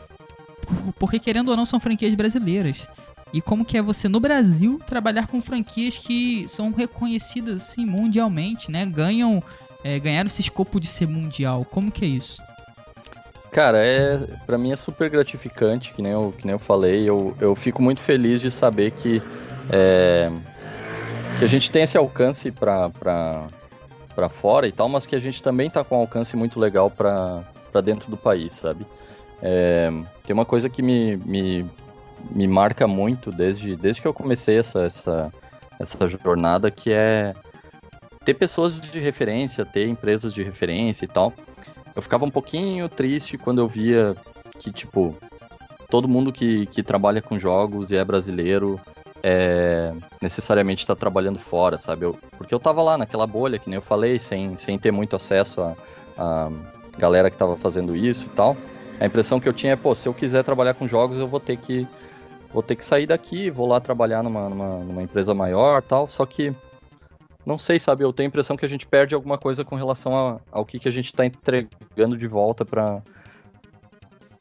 Speaker 3: Porque querendo ou não, são franquias brasileiras. E como que é você no Brasil trabalhar com franquias que são reconhecidas assim mundialmente, né? Ganham é, ganharam esse escopo de ser mundial. Como que é isso?
Speaker 4: Cara, é, para mim é super gratificante, que nem eu, que nem eu falei. Eu, eu fico muito feliz de saber que, é, que a gente tem esse alcance para fora e tal, mas que a gente também tá com um alcance muito legal para dentro do país, sabe? É, tem uma coisa que me, me, me marca muito desde, desde que eu comecei essa, essa, essa jornada, que é ter pessoas de referência, ter empresas de referência e tal. Eu ficava um pouquinho triste quando eu via que, tipo, todo mundo que, que trabalha com jogos e é brasileiro é, necessariamente está trabalhando fora, sabe? Eu, porque eu tava lá naquela bolha, que nem eu falei, sem, sem ter muito acesso a, a galera que tava fazendo isso e tal. A impressão que eu tinha é, pô, se eu quiser trabalhar com jogos, eu vou ter que vou ter que sair daqui, vou lá trabalhar numa, numa, numa empresa maior tal. Só que não sei, sabe? Eu tenho a impressão que a gente perde alguma coisa com relação a, ao que, que a gente tá entregando de volta pra,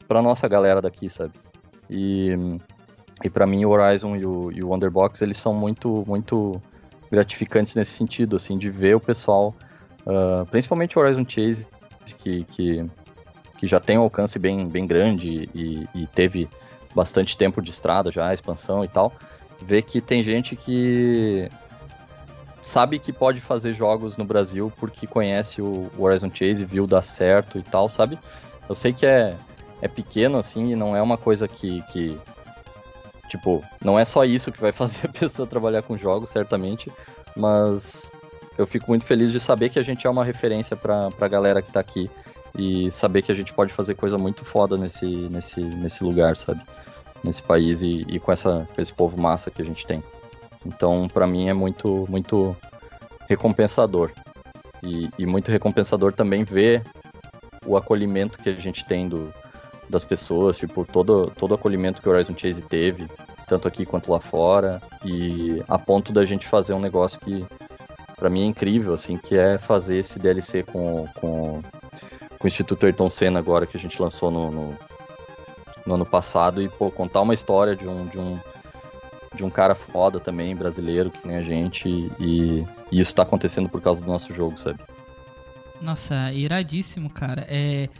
Speaker 4: pra nossa galera daqui, sabe? E, e para mim o Horizon e o, e o Wonderbox, eles são muito, muito gratificantes nesse sentido, assim, de ver o pessoal, uh, principalmente o Horizon Chase, que, que, que já tem um alcance bem, bem grande e, e teve bastante tempo de estrada já, expansão e tal, ver que tem gente que sabe que pode fazer jogos no Brasil porque conhece o Horizon Chase, viu dar certo e tal, sabe? Eu sei que é, é pequeno assim e não é uma coisa que, que. Tipo, não é só isso que vai *laughs* fazer a pessoa trabalhar com jogos, certamente, mas eu fico muito feliz de saber que a gente é uma referência pra, pra galera que tá aqui e saber que a gente pode fazer coisa muito foda nesse, nesse, nesse lugar, sabe? Nesse país e, e com, essa, com esse povo massa que a gente tem. Então, para mim é muito, muito recompensador. E, e muito recompensador também ver o acolhimento que a gente tem do, das pessoas, tipo, todo, todo o acolhimento que o Horizon Chase teve, tanto aqui quanto lá fora, e a ponto da gente fazer um negócio que para mim é incrível, assim, que é fazer esse DLC com, com, com o Instituto Ayrton Senna agora, que a gente lançou no, no, no ano passado, e, pô, contar uma história de um, de um, de um cara foda também, brasileiro, que nem a gente, e, e isso tá acontecendo por causa do nosso jogo, sabe?
Speaker 3: Nossa, iradíssimo, cara. É,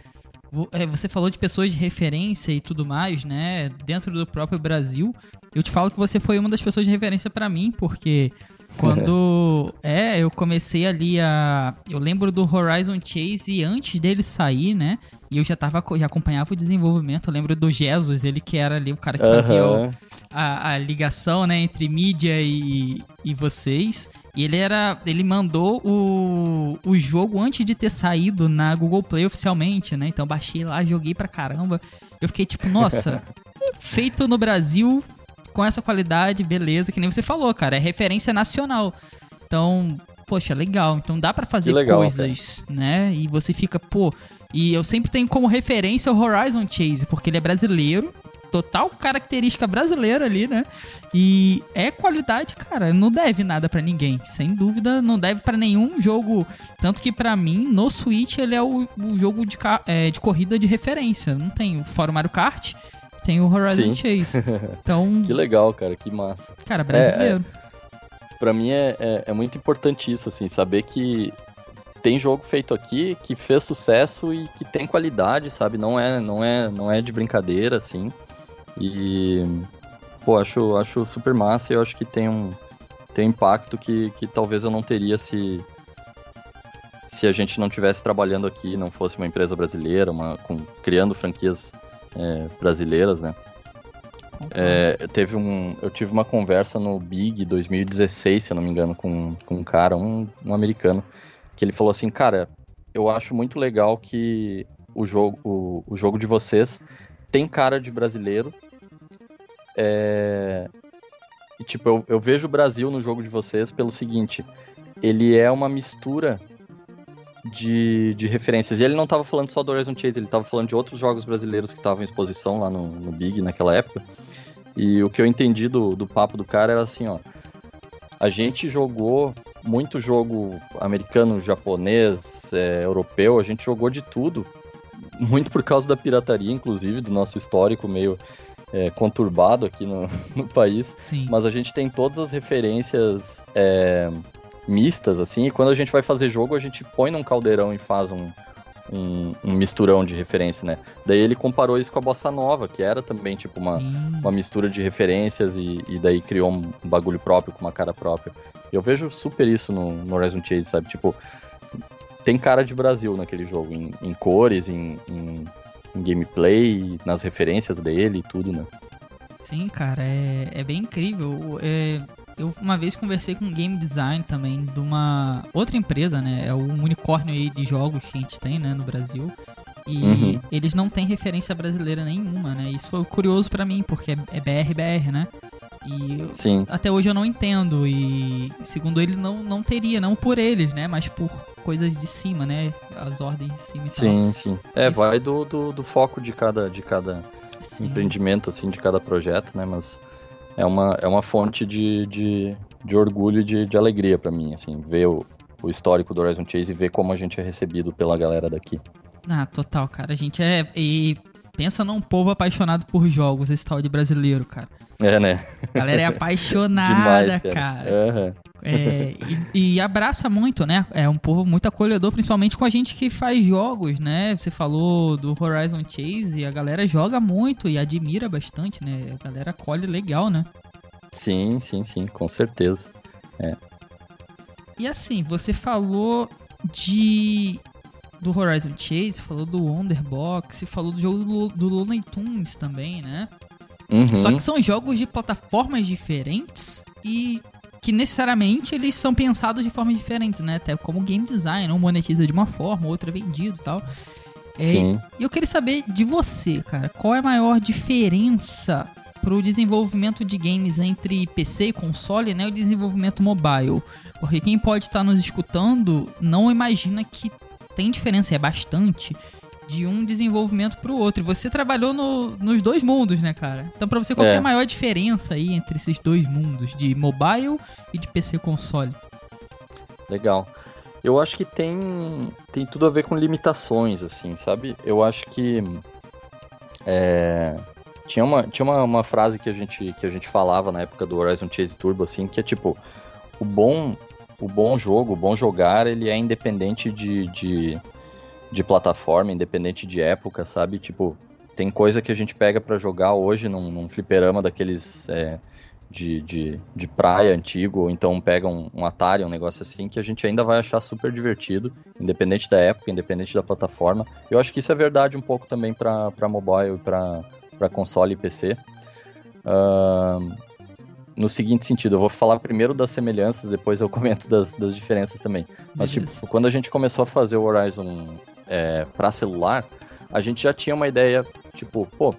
Speaker 3: é, você falou de pessoas de referência e tudo mais, né? Dentro do próprio Brasil. Eu te falo que você foi uma das pessoas de referência para mim, porque quando é, eu comecei ali a, eu lembro do Horizon Chase antes dele sair, né? E eu já tava já acompanhava o desenvolvimento. Eu lembro do Jesus, ele que era ali o cara que
Speaker 4: Aham.
Speaker 3: fazia o- a, a ligação, né, entre mídia e, e vocês. E ele era. Ele mandou o, o jogo antes de ter saído na Google Play oficialmente, né? Então baixei lá, joguei pra caramba. Eu fiquei tipo, nossa, *laughs* feito no Brasil com essa qualidade, beleza, que nem você falou, cara, é referência nacional. Então, poxa, legal. Então dá pra fazer
Speaker 4: legal,
Speaker 3: coisas, né? E você fica, pô. E eu sempre tenho como referência o Horizon Chase, porque ele é brasileiro, total característica brasileira ali, né? E é qualidade, cara, não deve nada pra ninguém, sem dúvida, não deve pra nenhum jogo, tanto que pra mim no Switch ele é o, o jogo de, é, de corrida de referência, não tem fora o Mario Kart, tem o Horizon
Speaker 4: Sim.
Speaker 3: Chase. *laughs* Então,
Speaker 4: Que legal, cara, que massa.
Speaker 3: cara, brasileiro.
Speaker 4: Pra mim é, é, é muito importante isso, assim, saber que tem jogo feito aqui que fez sucesso e que tem qualidade, sabe? Não é, não é, não é de brincadeira, assim. E pô, acho, acho super massa e eu acho que tem um tem um impacto que, que talvez eu não teria se se a gente não tivesse trabalhando aqui, não fosse uma empresa brasileira, uma com, criando franquias é, brasileiras, né? É, teve um, eu tive uma conversa no Big 2016, se eu não me engano, com, com um cara, um, um americano, que ele falou assim, cara, eu acho muito legal que o jogo, o, o jogo de vocês tem cara de brasileiro. É, e, tipo, eu, eu vejo o Brasil no jogo de vocês pelo seguinte, ele é uma mistura de, de referências. E ele não tava falando só do Horizon Chase, ele tava falando de outros jogos brasileiros que estavam em exposição lá no, no Big naquela época. E o que eu entendi do, do papo do cara era assim, ó. A gente jogou muito jogo americano, japonês, é, europeu, a gente jogou de tudo. *laughs* Muito por causa da pirataria, inclusive, do nosso histórico meio é, conturbado aqui no, *laughs* no país.
Speaker 3: Sim.
Speaker 4: Mas a gente tem todas as referências é, mistas, assim, e quando a gente vai fazer jogo, a gente põe num caldeirão e faz um, um, um misturão de referência, né? Daí ele comparou isso com a Bossa Nova, que era também, tipo, uma,
Speaker 3: Sim.
Speaker 4: uma mistura de referências e, e daí criou um bagulho próprio, com uma cara própria. Eu vejo super isso no, no Horizon Chase, sabe? Tipo, tem cara de Brasil naquele jogo, em, em cores, em, em, em gameplay, nas referências dele e tudo, né?
Speaker 3: Sim, cara, é, é bem incrível. É, eu uma vez conversei com um game design também de uma outra empresa, né? É um unicórnio aí de jogos que a gente tem, né, no Brasil. E
Speaker 4: Uhum.
Speaker 3: eles não têm referência brasileira nenhuma, né? Isso foi curioso pra mim, porque é, é BR-BR, né? E
Speaker 4: Sim.
Speaker 3: até hoje eu não entendo. E segundo ele, não, não teria, não por eles, né? Mas por coisas de cima, né? As ordens de cima e
Speaker 4: Sim, sim. É,
Speaker 3: Isso.
Speaker 4: vai do, do, do foco de cada, de cada
Speaker 3: tal. Sim.
Speaker 4: empreendimento, assim, de cada projeto, né? Mas é uma, é uma fonte de, de, de orgulho e de, de alegria pra mim, assim, ver o, o histórico do Horizon Chase e ver como a gente é recebido pela galera daqui.
Speaker 3: Ah, total, cara. A gente é. E pensa num povo apaixonado por jogos, esse tal de brasileiro, cara.
Speaker 4: É, né?
Speaker 3: A galera é apaixonada, *laughs*
Speaker 4: Demais,
Speaker 3: cara.
Speaker 4: cara. Aham.
Speaker 3: É, e, e abraça muito, né? É um povo muito acolhedor, principalmente com a gente que faz jogos, né? Você falou do Horizon Chase, a galera joga muito e admira bastante, né? A galera acolhe legal, né?
Speaker 4: Sim, sim, sim, com certeza.
Speaker 3: E assim, você falou de do Horizon Chase, falou do Wonderbox, falou do jogo do, do Looney Tunes também, né?
Speaker 4: Uhum.
Speaker 3: Só que são jogos de plataformas diferentes e que necessariamente eles são pensados de formas diferentes, né? Até como game design, um monetiza de uma forma, outro é vendido e tal. É,
Speaker 4: Sim.
Speaker 3: E eu queria saber de você, cara, qual é a maior diferença pro desenvolvimento de games entre PC e console, né, o desenvolvimento mobile. Porque quem pode estar nos escutando não imagina que tem diferença, é bastante, de um desenvolvimento pro outro. E você trabalhou no, nos dois mundos, né, cara? Então, pra você, qual é. é a maior diferença aí entre esses dois mundos, de mobile e de PC console?
Speaker 4: Legal. Eu acho que tem, tem tudo a ver com limitações, assim, sabe? Eu acho que. É, tinha uma, tinha uma, uma frase que a, gente, que a gente falava na época do Horizon Chase Turbo, assim, que é tipo: o bom, o bom jogo, o bom jogar, ele é independente de, de, de plataforma, independente de época, sabe? Tipo, tem coisa que a gente pega para jogar hoje num, num fliperama daqueles. É, de, de, de praia antigo, ou então pega um, um, Atari, um negócio assim, que a gente ainda vai achar super divertido, independente da época, independente da plataforma. Eu acho que isso é verdade um pouco também para mobile e para console e PC. Uh, no seguinte sentido, eu vou falar primeiro das semelhanças, depois eu comento das, das diferenças também. Mas, tipo, quando a gente começou a fazer o Horizon é, para celular, a gente já tinha uma ideia, tipo, pô,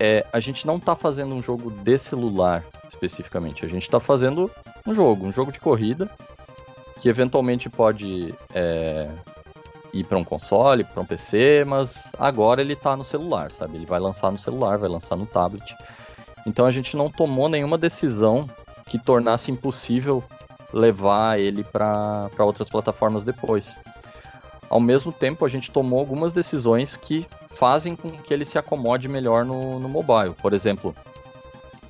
Speaker 4: é, a gente não tá fazendo um jogo de celular especificamente. A gente tá fazendo um jogo, um jogo de corrida que eventualmente pode é, ir para um console, para um PC, mas agora ele tá no celular, sabe? Ele vai lançar no celular, vai lançar no tablet. Então a gente não tomou nenhuma decisão que tornasse impossível levar ele para outras plataformas depois. Ao mesmo tempo, a gente tomou algumas decisões que fazem com que ele se acomode melhor no, no mobile. Por exemplo,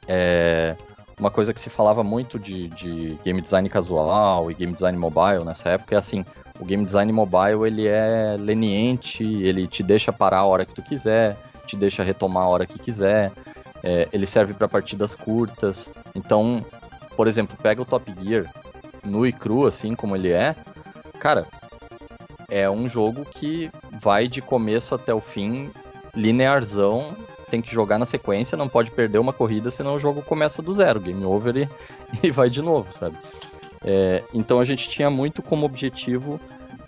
Speaker 4: é, uma coisa que se falava muito de, de, game design casual e game design mobile nessa época é assim, o game design mobile ele é leniente, ele te deixa parar a hora que tu quiser, te deixa retomar a hora que quiser, é, ele serve para partidas curtas. Então, por exemplo, pega o Top Gear nu e cru assim como ele é, cara, é um jogo que vai de começo até o fim, linearzão, tem que jogar na sequência, não pode perder uma corrida, senão o jogo começa do zero, game over e, *laughs* e vai de novo, sabe? É, então a gente tinha muito como objetivo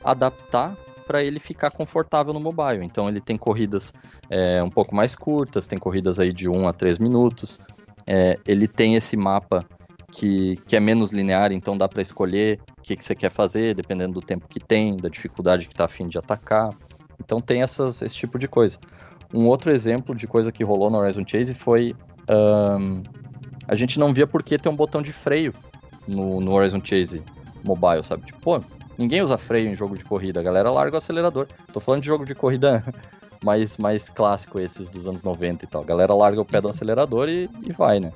Speaker 4: adaptar para ele ficar confortável no mobile. Então ele tem corridas é, um pouco mais curtas, tem corridas aí de 1 a 3 minutos. É, ele tem esse mapa que, que é menos linear, então dá para escolher o que, que você quer fazer, dependendo do tempo que tem, da dificuldade que está afim de atacar. Então tem essas, esse tipo de coisa. Um outro exemplo de coisa que rolou no Horizon Chase foi. Um, a gente não via por que ter um botão de freio no, no Horizon Chase mobile, sabe? Tipo, pô, ninguém usa freio em jogo de corrida, a galera larga o acelerador. Tô falando de jogo de corrida *laughs* mais, mais clássico, esses dos anos 90 e tal. A galera larga o pé do acelerador e, e vai, né?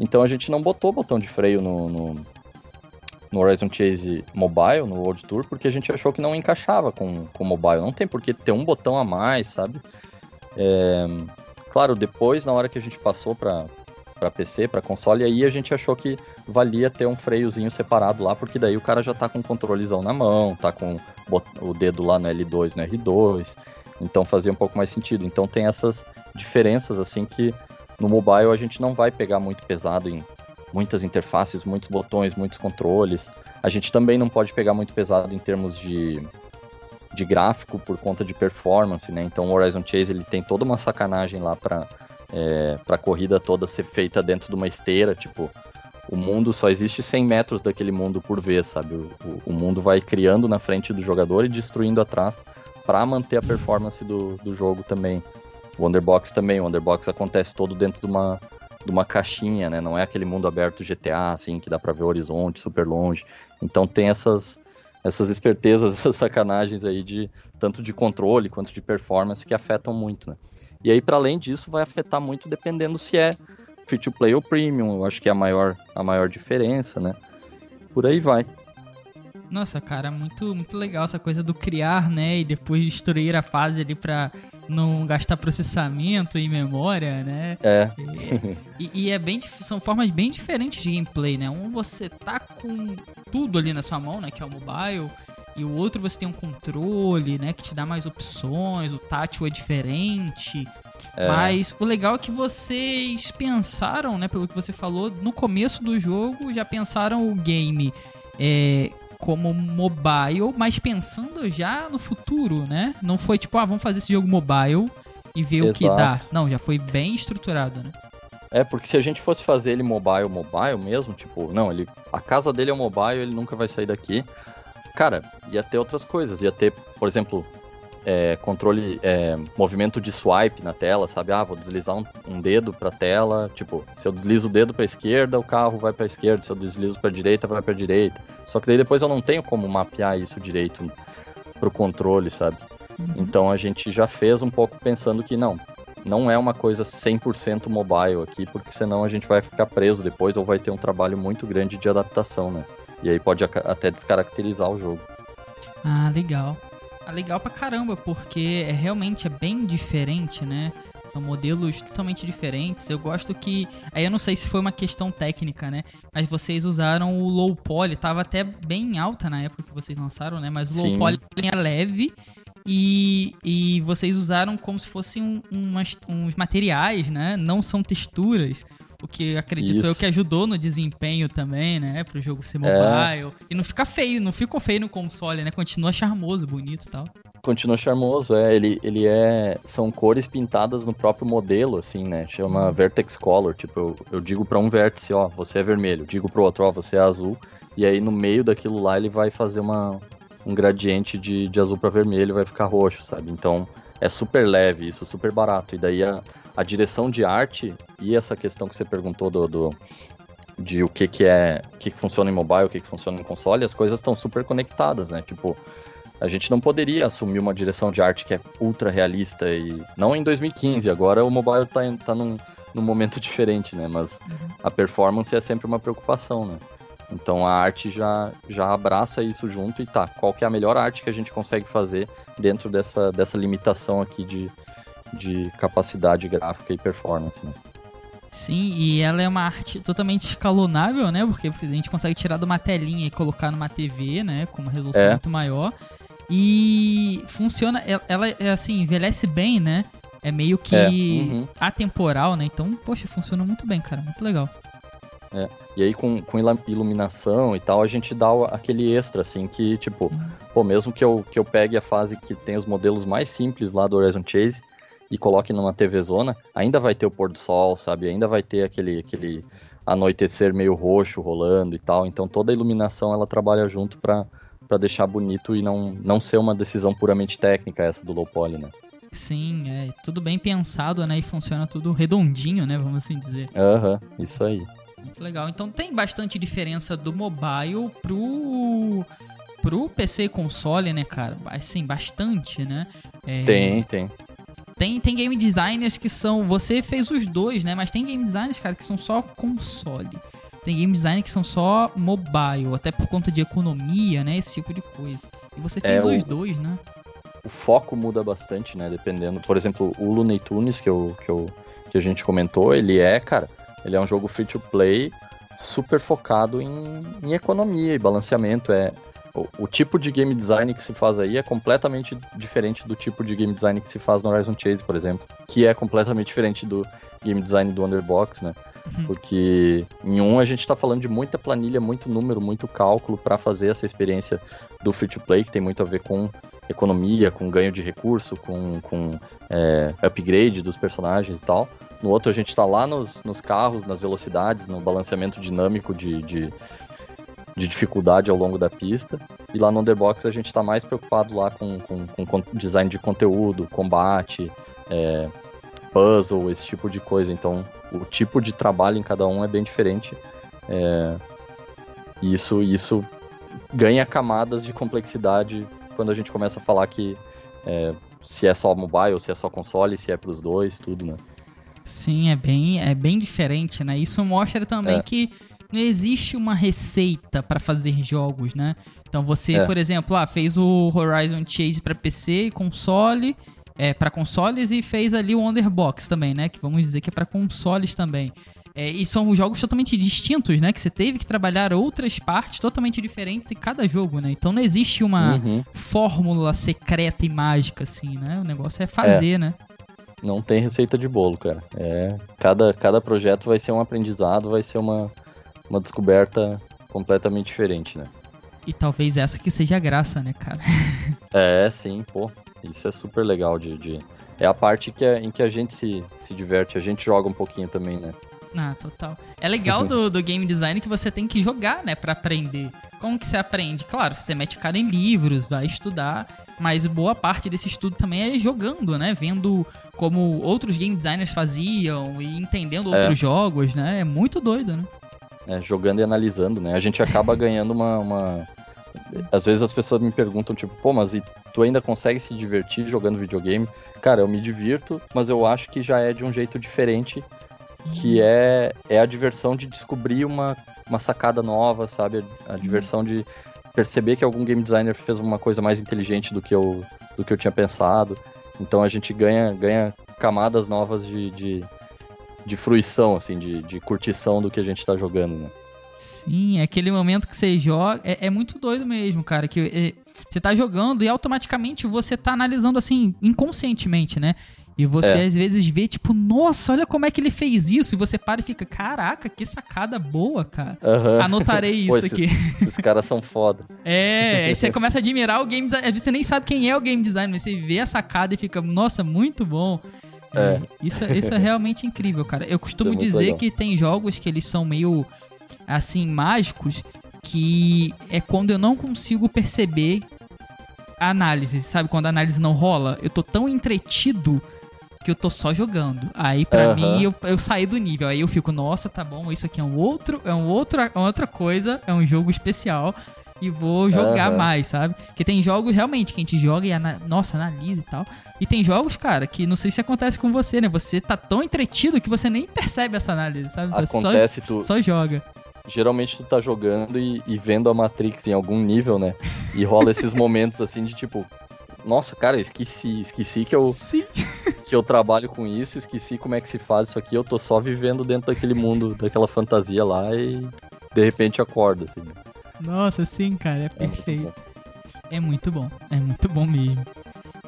Speaker 4: Então a gente não botou botão de freio no, no, no, Horizon Chase Mobile, no World Tour, porque a gente achou que não encaixava com o mobile. Não tem por que ter um botão a mais, sabe? É, claro, depois, na hora que a gente passou para para PC, para console, aí a gente achou que valia ter um freiozinho separado lá, porque daí o cara já tá com o controlezão na mão, tá com o dedo lá no L2, no R2, então fazia um pouco mais sentido. Então tem essas diferenças assim que no mobile a gente não vai pegar muito pesado em muitas interfaces, muitos botões, muitos controles. A gente também não pode pegar muito pesado em termos de, de gráfico por conta de performance, né? Então o Horizon Chase ele tem toda uma sacanagem lá para é, para a corrida toda ser feita dentro de uma esteira, tipo o mundo só existe 100 metros daquele mundo por vez, sabe? O, o, o mundo vai criando na frente do jogador e destruindo atrás para manter a performance do, do jogo também. O Wonderbox também, o Wonderbox acontece todo dentro de uma, de uma caixinha, né? Não é aquele mundo aberto GTA, assim, que dá pra ver o horizonte super longe. Então tem essas, essas espertezas, *laughs* essas sacanagens aí de tanto de controle quanto de performance que afetam muito, né? E aí, para além disso, vai afetar muito dependendo se é free to play ou premium. Eu acho que é a maior, a maior diferença, né? Por aí vai.
Speaker 3: Nossa, cara, muito, muito legal essa coisa do criar, né? E depois destruir a fase ali pra não gastar processamento e memória, né?
Speaker 4: É.
Speaker 3: E, e, é bem, são formas bem diferentes de gameplay, né? Um você tá com tudo ali na sua mão, né? Que é o mobile. E o outro você tem um controle, né? Que te dá mais opções. O tátil é diferente. É. Mas o legal é que vocês pensaram, né? Pelo que você falou, no começo do jogo já pensaram o game é, como mobile, mas pensando já no futuro, né? Não foi tipo, ah, vamos fazer esse jogo mobile e ver o que dá.
Speaker 4: Exato.
Speaker 3: Não, já foi bem estruturado, né?
Speaker 4: É, porque se a gente fosse fazer ele mobile, mobile mesmo, tipo, não, ele, a casa dele é mobile, ele nunca vai sair daqui. Cara, ia ter outras coisas, ia ter, por exemplo, é, controle, é, movimento de swipe na tela, sabe? Ah, vou deslizar um, um dedo pra tela, tipo, se eu deslizo o dedo pra esquerda, o carro vai pra esquerda, se eu deslizo pra direita, vai pra direita. Só que daí depois eu não tenho como mapear isso direito pro controle, sabe?
Speaker 3: Uhum.
Speaker 4: Então a gente já fez um pouco pensando que não, não é uma coisa 100% mobile aqui, porque senão a gente vai ficar preso depois ou vai ter um trabalho muito grande de adaptação, né? E aí pode até descaracterizar o jogo.
Speaker 3: Ah, legal. Ah, legal pra caramba, porque é realmente é bem diferente, né? São modelos totalmente diferentes. Eu gosto que. Aí eu não sei se foi uma questão técnica, né? Mas vocês usaram o low poly, tava até bem alta na época que vocês lançaram, né? Mas o low
Speaker 4: Sim.
Speaker 3: poly é leve. E, e vocês usaram como se fossem um- umas- uns materiais, né? Não são texturas. O que acredito eu
Speaker 4: Isso.
Speaker 3: que ajudou no desempenho também, né? Pro jogo ser
Speaker 4: É.
Speaker 3: mobile. E não fica feio, não ficou feio no console, né? Continua charmoso, bonito e tal.
Speaker 4: Continua charmoso, é, ele, ele é, são cores pintadas no próprio modelo, assim, né, chama Vertex Color, tipo, eu, eu digo pra um vértice, ó, você é vermelho, digo pro outro, ó, você é azul, e aí no meio daquilo lá ele vai fazer uma, um gradiente de, de azul pra vermelho, vai ficar roxo, sabe, então é super leve, isso super barato, e daí a, a direção de arte e essa questão que você perguntou do, do de o que que é, o que que funciona em mobile, o que que funciona em console, as coisas estão super conectadas, né, tipo, a gente não poderia assumir uma direção de arte que é ultra realista e não em 2015, agora o mobile tá, em- tá num, num momento *laughs* diferente, né? Mas a performance é sempre uma preocupação, né? Então a arte já, já abraça isso junto e tá, qual que é a melhor arte que a gente consegue fazer dentro dessa, dessa limitação aqui de, de capacidade gráfica e performance, né?
Speaker 3: Sim, e ela é uma arte totalmente escalonável, né? Porque a gente consegue tirar de uma telinha e colocar numa TV, né? Com uma resolução
Speaker 4: É.
Speaker 3: muito maior. E funciona, ela, é assim, envelhece bem, né? É meio que
Speaker 4: É, uhum.
Speaker 3: atemporal, né? Então, poxa, funciona muito bem, cara. Muito legal.
Speaker 4: E aí com, com iluminação e tal, a gente dá aquele extra, assim, que tipo,
Speaker 3: Uhum.
Speaker 4: pô, mesmo que eu, que eu pegue a fase que tem os modelos mais simples lá do Horizon Chase e coloque numa TV zona, ainda vai ter o pôr do sol, sabe? Ainda vai ter aquele, aquele anoitecer meio roxo rolando e tal. Então toda a iluminação ela trabalha junto pra, pra deixar bonito e não, não ser uma decisão puramente técnica essa do low poly, né?
Speaker 3: Sim, é tudo bem pensado, né? E funciona tudo redondinho, né? Vamos assim dizer.
Speaker 4: Aham, isso aí.
Speaker 3: Muito legal. Então tem bastante diferença do mobile pro pro PC e console, né, cara? Assim, bastante, né? É,
Speaker 4: Tem, tem.
Speaker 3: Tem, tem game designers que são. Você fez os dois, né? Mas tem game designers, cara, que são só console. Tem game designers que são só mobile, até por conta de economia, né? Esse tipo de coisa. E você fez
Speaker 4: É,
Speaker 3: os
Speaker 4: o-
Speaker 3: dois, né?
Speaker 4: o foco muda bastante, né? Dependendo. Por exemplo, o Looney Tunes que, eu, que, eu, que a gente comentou, ele é, cara, ele é um jogo free to play super focado em, em economia e balanceamento. É, o, o tipo de game design que se faz aí é completamente diferente do tipo de game design que se faz no Horizon Chase, por exemplo. Que é completamente diferente do game design do Underbox, né?
Speaker 3: Uhum.
Speaker 4: Porque em um a gente tá falando de muita planilha, muito número, muito cálculo para fazer essa experiência do free to play, que tem muito a ver com economia, com ganho de recurso, com, com é, upgrade dos personagens e tal. No outro a gente tá lá nos, nos carros, nas velocidades, no balanceamento dinâmico de, de, de dificuldade ao longo da pista. E lá no Underbox a gente tá mais preocupado lá com, com, com design de conteúdo, combate, é, puzzle, esse tipo de coisa. Então o tipo de trabalho em cada um é bem diferente. É, isso, isso ganha camadas de complexidade quando a gente começa a falar que é, se é só mobile, se é só console, se é pros dois, tudo, né?
Speaker 3: Sim, é bem, é bem diferente, né? Isso mostra também
Speaker 4: É.
Speaker 3: que não existe uma receita pra fazer jogos, né? Então você,
Speaker 4: É.
Speaker 3: por exemplo, ah, fez o Horizon Chase pra PC e console, é, para consoles e fez ali o Underbox também, né? Que vamos dizer que é pra consoles também. É, e são jogos totalmente distintos, né? Que você teve que trabalhar outras partes totalmente diferentes em cada jogo, né? Então não existe uma
Speaker 4: Uhum.
Speaker 3: fórmula secreta e mágica, assim, né? O negócio é fazer, né?
Speaker 4: Não tem receita de bolo, cara. É, cada, cada projeto vai ser um aprendizado, vai ser uma, uma descoberta completamente diferente, né?
Speaker 3: E talvez essa que seja a graça, né, cara? *laughs*
Speaker 4: É, sim, pô. Isso é super legal de. de... É a parte que é, em que a gente se, se diverte, a gente joga um pouquinho também, né?
Speaker 3: Ah, total. É legal do, do game design que você tem que jogar, né, para aprender. Como que você aprende? Claro, você mete o cara em livros, vai estudar, mas boa parte desse estudo também é jogando, né? Vendo como outros game designers faziam e entendendo outros é. jogos, né? É muito doido, né?
Speaker 4: É, jogando e analisando, né? A gente acaba ganhando uma, uma, Às vezes as pessoas me perguntam, tipo, pô, mas e tu ainda consegue se divertir jogando videogame? Cara, eu me divirto, mas eu acho que já é de um jeito diferente que é, é a diversão de descobrir uma, uma sacada nova, sabe? A, diversão de perceber que algum game designer fez uma coisa mais inteligente do que eu, do que eu tinha pensado. Então a gente ganha, ganha camadas novas de, de, de fruição, assim, de, de curtição do que a gente tá jogando, né?
Speaker 3: Sim, é aquele momento que você joga. É, é muito doido mesmo, cara. Que é, você tá jogando e automaticamente você tá analisando assim, inconscientemente, né? E você é. às vezes vê, tipo, nossa, olha como é que ele fez isso. E você para e fica, caraca, que sacada boa, cara.
Speaker 4: Uhum.
Speaker 3: Anotarei *laughs* isso Pô,
Speaker 4: esses,
Speaker 3: aqui.
Speaker 4: Esses caras são foda.
Speaker 3: É, aí você começa a admirar o game design. Você nem sabe quem é o game design, mas você vê a sacada e fica, nossa, muito bom. É. é isso, isso é realmente incrível, cara. Eu costumo é dizer legal. que tem jogos que eles são meio, assim, mágicos, que é quando eu não consigo perceber a análise, sabe? Quando a análise não rola, eu tô tão entretido que eu tô só jogando. Aí para uhum. mim eu, eu saí do nível. Aí eu fico, nossa, tá bom, isso aqui é um outro, é um outro, é outra coisa, é um jogo especial e vou jogar uhum. mais, sabe? Que tem jogos realmente que a gente joga e ana nossa, analisa e tal. E tem jogos, cara, que não sei se acontece com você, né? Você tá tão entretido que você nem percebe essa análise, sabe?
Speaker 4: Acontece,
Speaker 3: só,
Speaker 4: tu
Speaker 3: só joga.
Speaker 4: Geralmente tu tá jogando e, e vendo a Matrix em algum nível, né? E rola esses *laughs* momentos assim de tipo, nossa, cara, esqueci, esqueci que eu
Speaker 3: Sim.
Speaker 4: Que eu trabalho com isso, esqueci como é que se faz isso aqui, eu tô só vivendo dentro daquele mundo, daquela fantasia lá e de repente acorda assim.
Speaker 3: Nossa, sim, cara, é perfeito. É muito bom, é muito bom mesmo.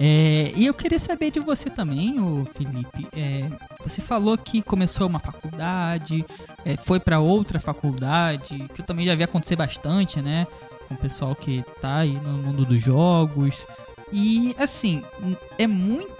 Speaker 3: É, e eu queria saber de você também, o Felipe. É, você falou que começou uma faculdade, é, foi para outra faculdade, que eu também já vi acontecer bastante, né? Com o pessoal que tá aí no mundo dos jogos. E assim, é muito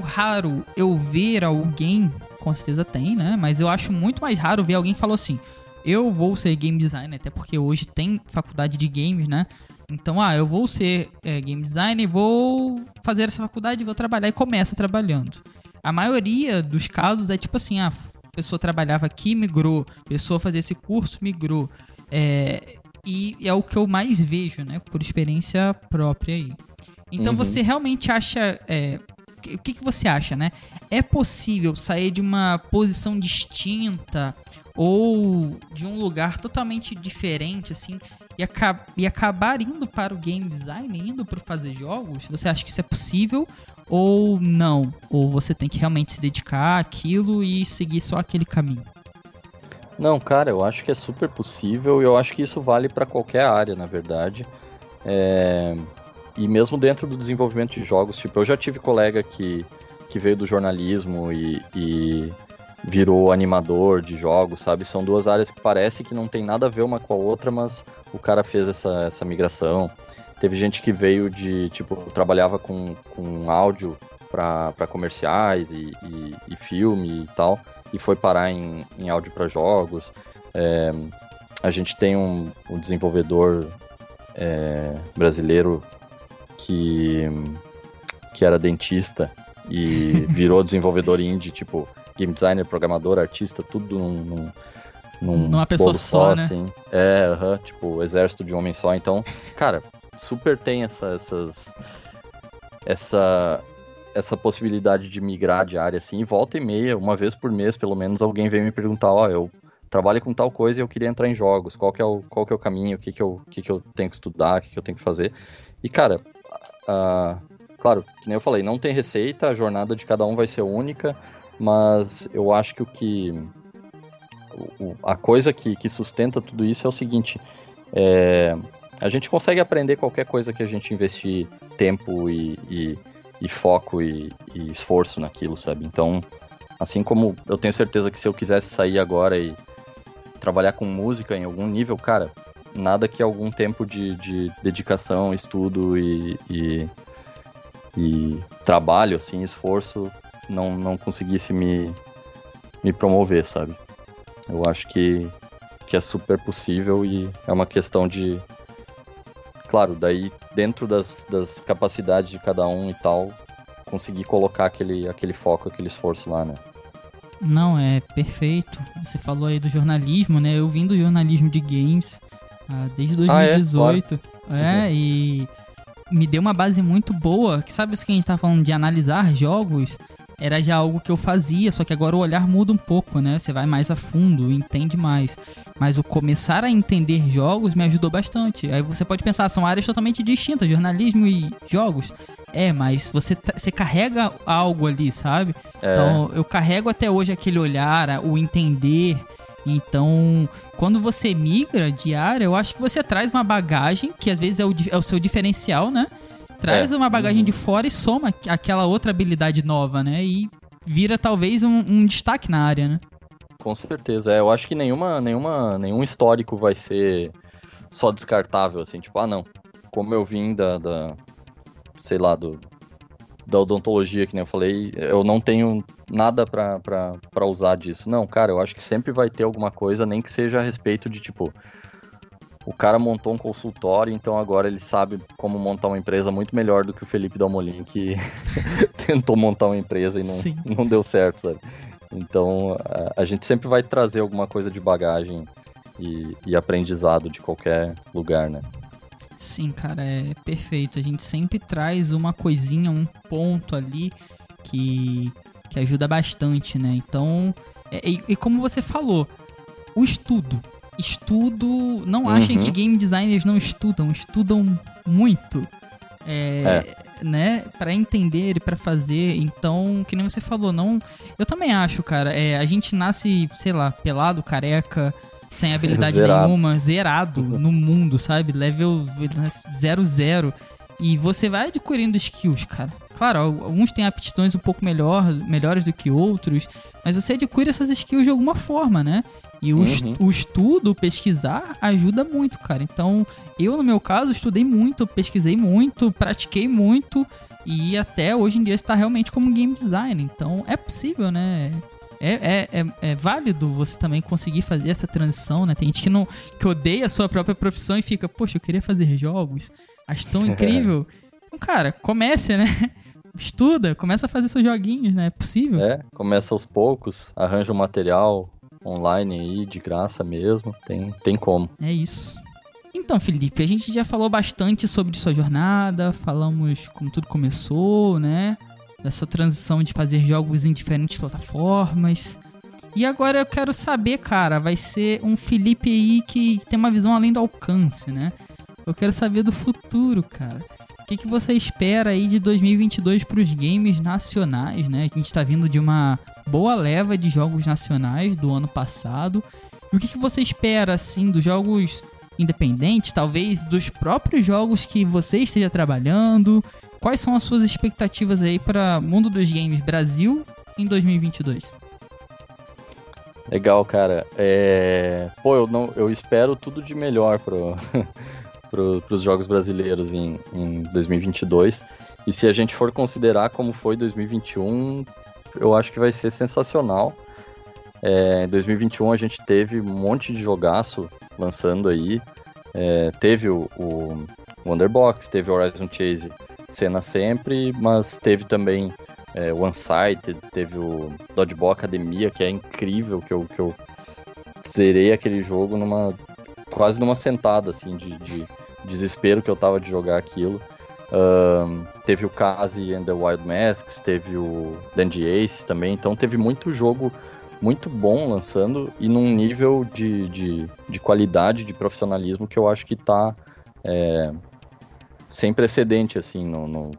Speaker 3: raro eu ver alguém, com certeza tem, né? Mas eu acho muito mais raro ver alguém que falou assim: eu vou ser game designer, até porque hoje tem faculdade de games, né? Então, ah, eu vou ser é, game designer, vou fazer essa faculdade, vou trabalhar e começa trabalhando. A maioria dos casos é tipo assim, ah, a pessoa trabalhava aqui, migrou, a pessoa fazia esse curso, migrou. É, e é o que eu mais vejo, né? Por experiência própria aí. Então uhum. você realmente acha. É, o que, que você acha, né? É possível sair de uma posição distinta ou de um lugar totalmente diferente, assim, e, acab e acabar indo para o game design, indo para fazer jogos? Você acha que isso é possível ou não? Ou você tem que realmente se dedicar àquilo e seguir só aquele caminho?
Speaker 4: Não, cara, eu acho que é super possível e eu acho que isso vale para qualquer área, na verdade. É... E mesmo dentro do desenvolvimento de jogos, tipo, eu já tive colega que, que veio do jornalismo e, e virou animador de jogos, sabe? São duas áreas que parece que não tem nada a ver uma com a outra, mas o cara fez essa, essa migração. Teve gente que veio de, tipo, trabalhava com, com áudio para comerciais e, e, e, filme e tal, e foi parar em, em áudio para jogos. É, a gente tem um, um desenvolvedor é, brasileiro que, que era dentista e virou *laughs* desenvolvedor indie, tipo, game designer, programador, artista, tudo num, num, num
Speaker 3: Numa pessoa só, só, né?
Speaker 4: assim. É, uh -huh, tipo, exército de um homem só. Então, cara, super tem essa, essas. Essa. Essa possibilidade de migrar de área, assim, e volta e meia, uma vez por mês, pelo menos, alguém vem me perguntar, ó, oh, eu trabalho com tal coisa e eu queria entrar em jogos, qual que é o, qual que é o caminho, o que que eu, o que que eu tenho que estudar, o que que eu tenho que fazer. E, cara, Uh, claro, que nem eu falei, não tem receita, a jornada de cada um vai ser única, mas eu acho que o que. O, a coisa que, que sustenta tudo isso é o seguinte: é, a gente consegue aprender qualquer coisa que a gente investir tempo e, e, e foco e, e, esforço naquilo, sabe? Então, assim como eu tenho certeza que se eu quisesse sair agora e trabalhar com música em algum nível, cara, nada que algum tempo de, de dedicação, estudo e, e, e trabalho, assim, esforço, não, não conseguisse me, me promover, sabe? Eu acho que, que é super possível e é uma questão de. Claro, daí dentro das, das capacidades de cada um e tal, conseguir colocar aquele, aquele foco, aquele esforço lá, né?
Speaker 3: Não, é perfeito. Você falou aí do jornalismo, né? Eu vim do jornalismo de games ah, desde 2018. Ah, é? é uhum. e me deu uma base muito boa. Que sabe isso que a gente tá falando de analisar jogos? Era já algo que eu fazia, só que agora o olhar muda um pouco, né? Você vai mais a fundo, entende mais. Mas o começar a entender jogos me ajudou bastante. Aí você pode pensar, são áreas totalmente distintas, jornalismo e jogos. É, mas você, você carrega algo ali, sabe? É. Então, eu carrego até hoje aquele olhar, o entender. Então, quando você migra de área, eu acho que você traz uma bagagem, que às vezes é o, é o seu diferencial, né? Traz é. uma bagagem uhum. de fora e soma aquela outra habilidade nova, né? E vira talvez um, um, destaque na área, né?
Speaker 4: Com certeza, é. Eu acho que nenhuma, nenhuma, nenhum histórico vai ser só descartável, assim, tipo, ah, não. Como eu vim da, da sei lá, do, da odontologia, que nem eu falei, eu não tenho nada para usar disso. Não, cara, eu acho que sempre vai ter alguma coisa, nem que seja a respeito de tipo. O cara montou um consultório, então agora ele sabe como montar uma empresa muito melhor do que o Felipe Dalmolin, que *laughs* tentou montar uma empresa e não, não deu certo, sabe? Então a, a, gente sempre vai trazer alguma coisa de bagagem e, e aprendizado de qualquer lugar, né?
Speaker 3: Sim, cara, é perfeito. A gente sempre traz uma coisinha, um ponto ali que, que ajuda bastante, né? Então, é, e, e, como você falou, o estudo. Estudo. Não uhum. achem que game designers não estudam, estudam muito. É, é. Né, para entender e para fazer. Então, que nem você falou, não. Eu também acho, cara. É, a gente nasce, sei lá, pelado, careca, sem habilidade zerado. nenhuma, zerado *laughs* no mundo, sabe? Level 00. E você vai adquirindo skills, cara. Claro, alguns têm aptidões um pouco melhor, melhores do que outros, mas você adquire essas skills de alguma forma, né? E o, uhum. o estudo, o pesquisar, ajuda muito, cara. Então, eu, no meu caso, estudei muito, pesquisei muito, pratiquei muito e até hoje em dia está realmente como game design. Então, é possível, né? É, é, é, é, válido você também conseguir fazer essa transição, né? Tem gente que, não, que odeia a sua própria profissão e fica, poxa, eu queria fazer jogos, acho tão *laughs* incrível. então, cara, comece, né? *laughs* Estuda, começa a fazer seus joguinhos, né? É possível.
Speaker 4: É, começa aos poucos, arranja um material online aí, de graça mesmo, tem, tem como.
Speaker 3: É isso. Então, Felipe, a gente já falou bastante sobre sua jornada, falamos como tudo começou, né? Dessa transição de fazer jogos em diferentes plataformas. E agora eu quero saber, cara, vai ser um Felipe aí que tem uma visão além do alcance, né? Eu quero saber do futuro, cara. O que, que você espera aí de 2022 para os games nacionais, né? A gente está vindo de uma boa leva de jogos nacionais do ano passado. E o que, que você espera, assim, dos jogos independentes, talvez dos próprios jogos que você esteja trabalhando? Quais são as suas expectativas aí para mundo dos games Brasil em 2022?
Speaker 4: Legal, cara. É... Pô, eu, não, eu espero tudo de melhor pro, *laughs* pro, pros jogos brasileiros em, em 2022. E se a gente for considerar como foi 2021, eu acho que vai ser sensacional. É, em 2021 a gente teve um monte de jogaço lançando aí. É, teve o, o Wonderbox, teve Horizon Chase cena sempre, mas teve também é, One Sighted, teve o Dodgeball Academia, que é incrível, que eu, que eu zerei aquele jogo numa quase numa sentada, assim, de, de desespero que eu tava de jogar aquilo. Um, teve o Kazi and the Wild Masks, teve o Dandy Ace também, então teve muito jogo muito bom lançando e num nível de, de, de qualidade, de profissionalismo que eu acho que tá é, sem precedente, assim, no, no,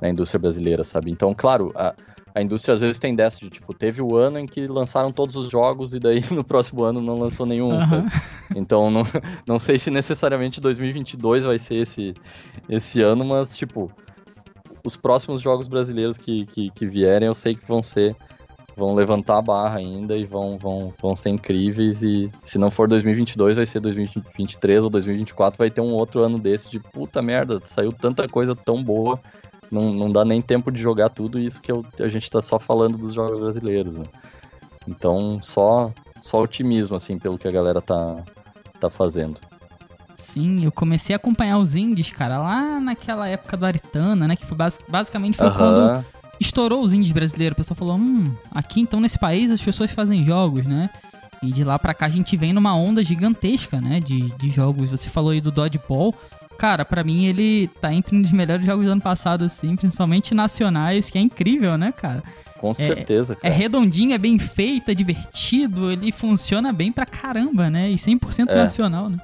Speaker 4: na indústria brasileira, sabe? Então, claro, a, a indústria às vezes tem dessa de, tipo, teve o ano em que lançaram todos os jogos e daí *laughs* no próximo ano não lançou nenhum, uhum. sabe? Então, não, *laughs* não sei se necessariamente 2022 vai ser esse, esse ano, mas, tipo, os próximos jogos brasileiros que, que, que vierem eu sei que vão ser vão levantar a barra ainda e vão, vão, vão ser incríveis. E se não for 2022, vai ser 2023 ou 2024. Vai ter um outro ano desse de puta merda, saiu tanta coisa tão boa não, não dá nem tempo de jogar tudo isso que eu, a gente tá só falando dos jogos brasileiros, né? Então, só, só otimismo, assim, pelo que a galera tá, tá fazendo.
Speaker 3: Sim, eu comecei a acompanhar os indies, cara, lá naquela época do Aritana, né? Que foi bas basicamente foi quando estourou os indies brasileiros. O pessoal falou, hum, aqui então nesse país as pessoas fazem jogos, né? E de lá pra cá a gente vem numa onda gigantesca, né? De, de jogos. Você falou aí do Dodgeball. Cara, para mim ele tá entre um dos melhores jogos do ano passado, assim, principalmente nacionais, que é incrível, né, cara?
Speaker 4: Com certeza,
Speaker 3: é, é, redondinho, é bem feito, é divertido, ele funciona bem pra caramba, né? E 100% é. nacional, né?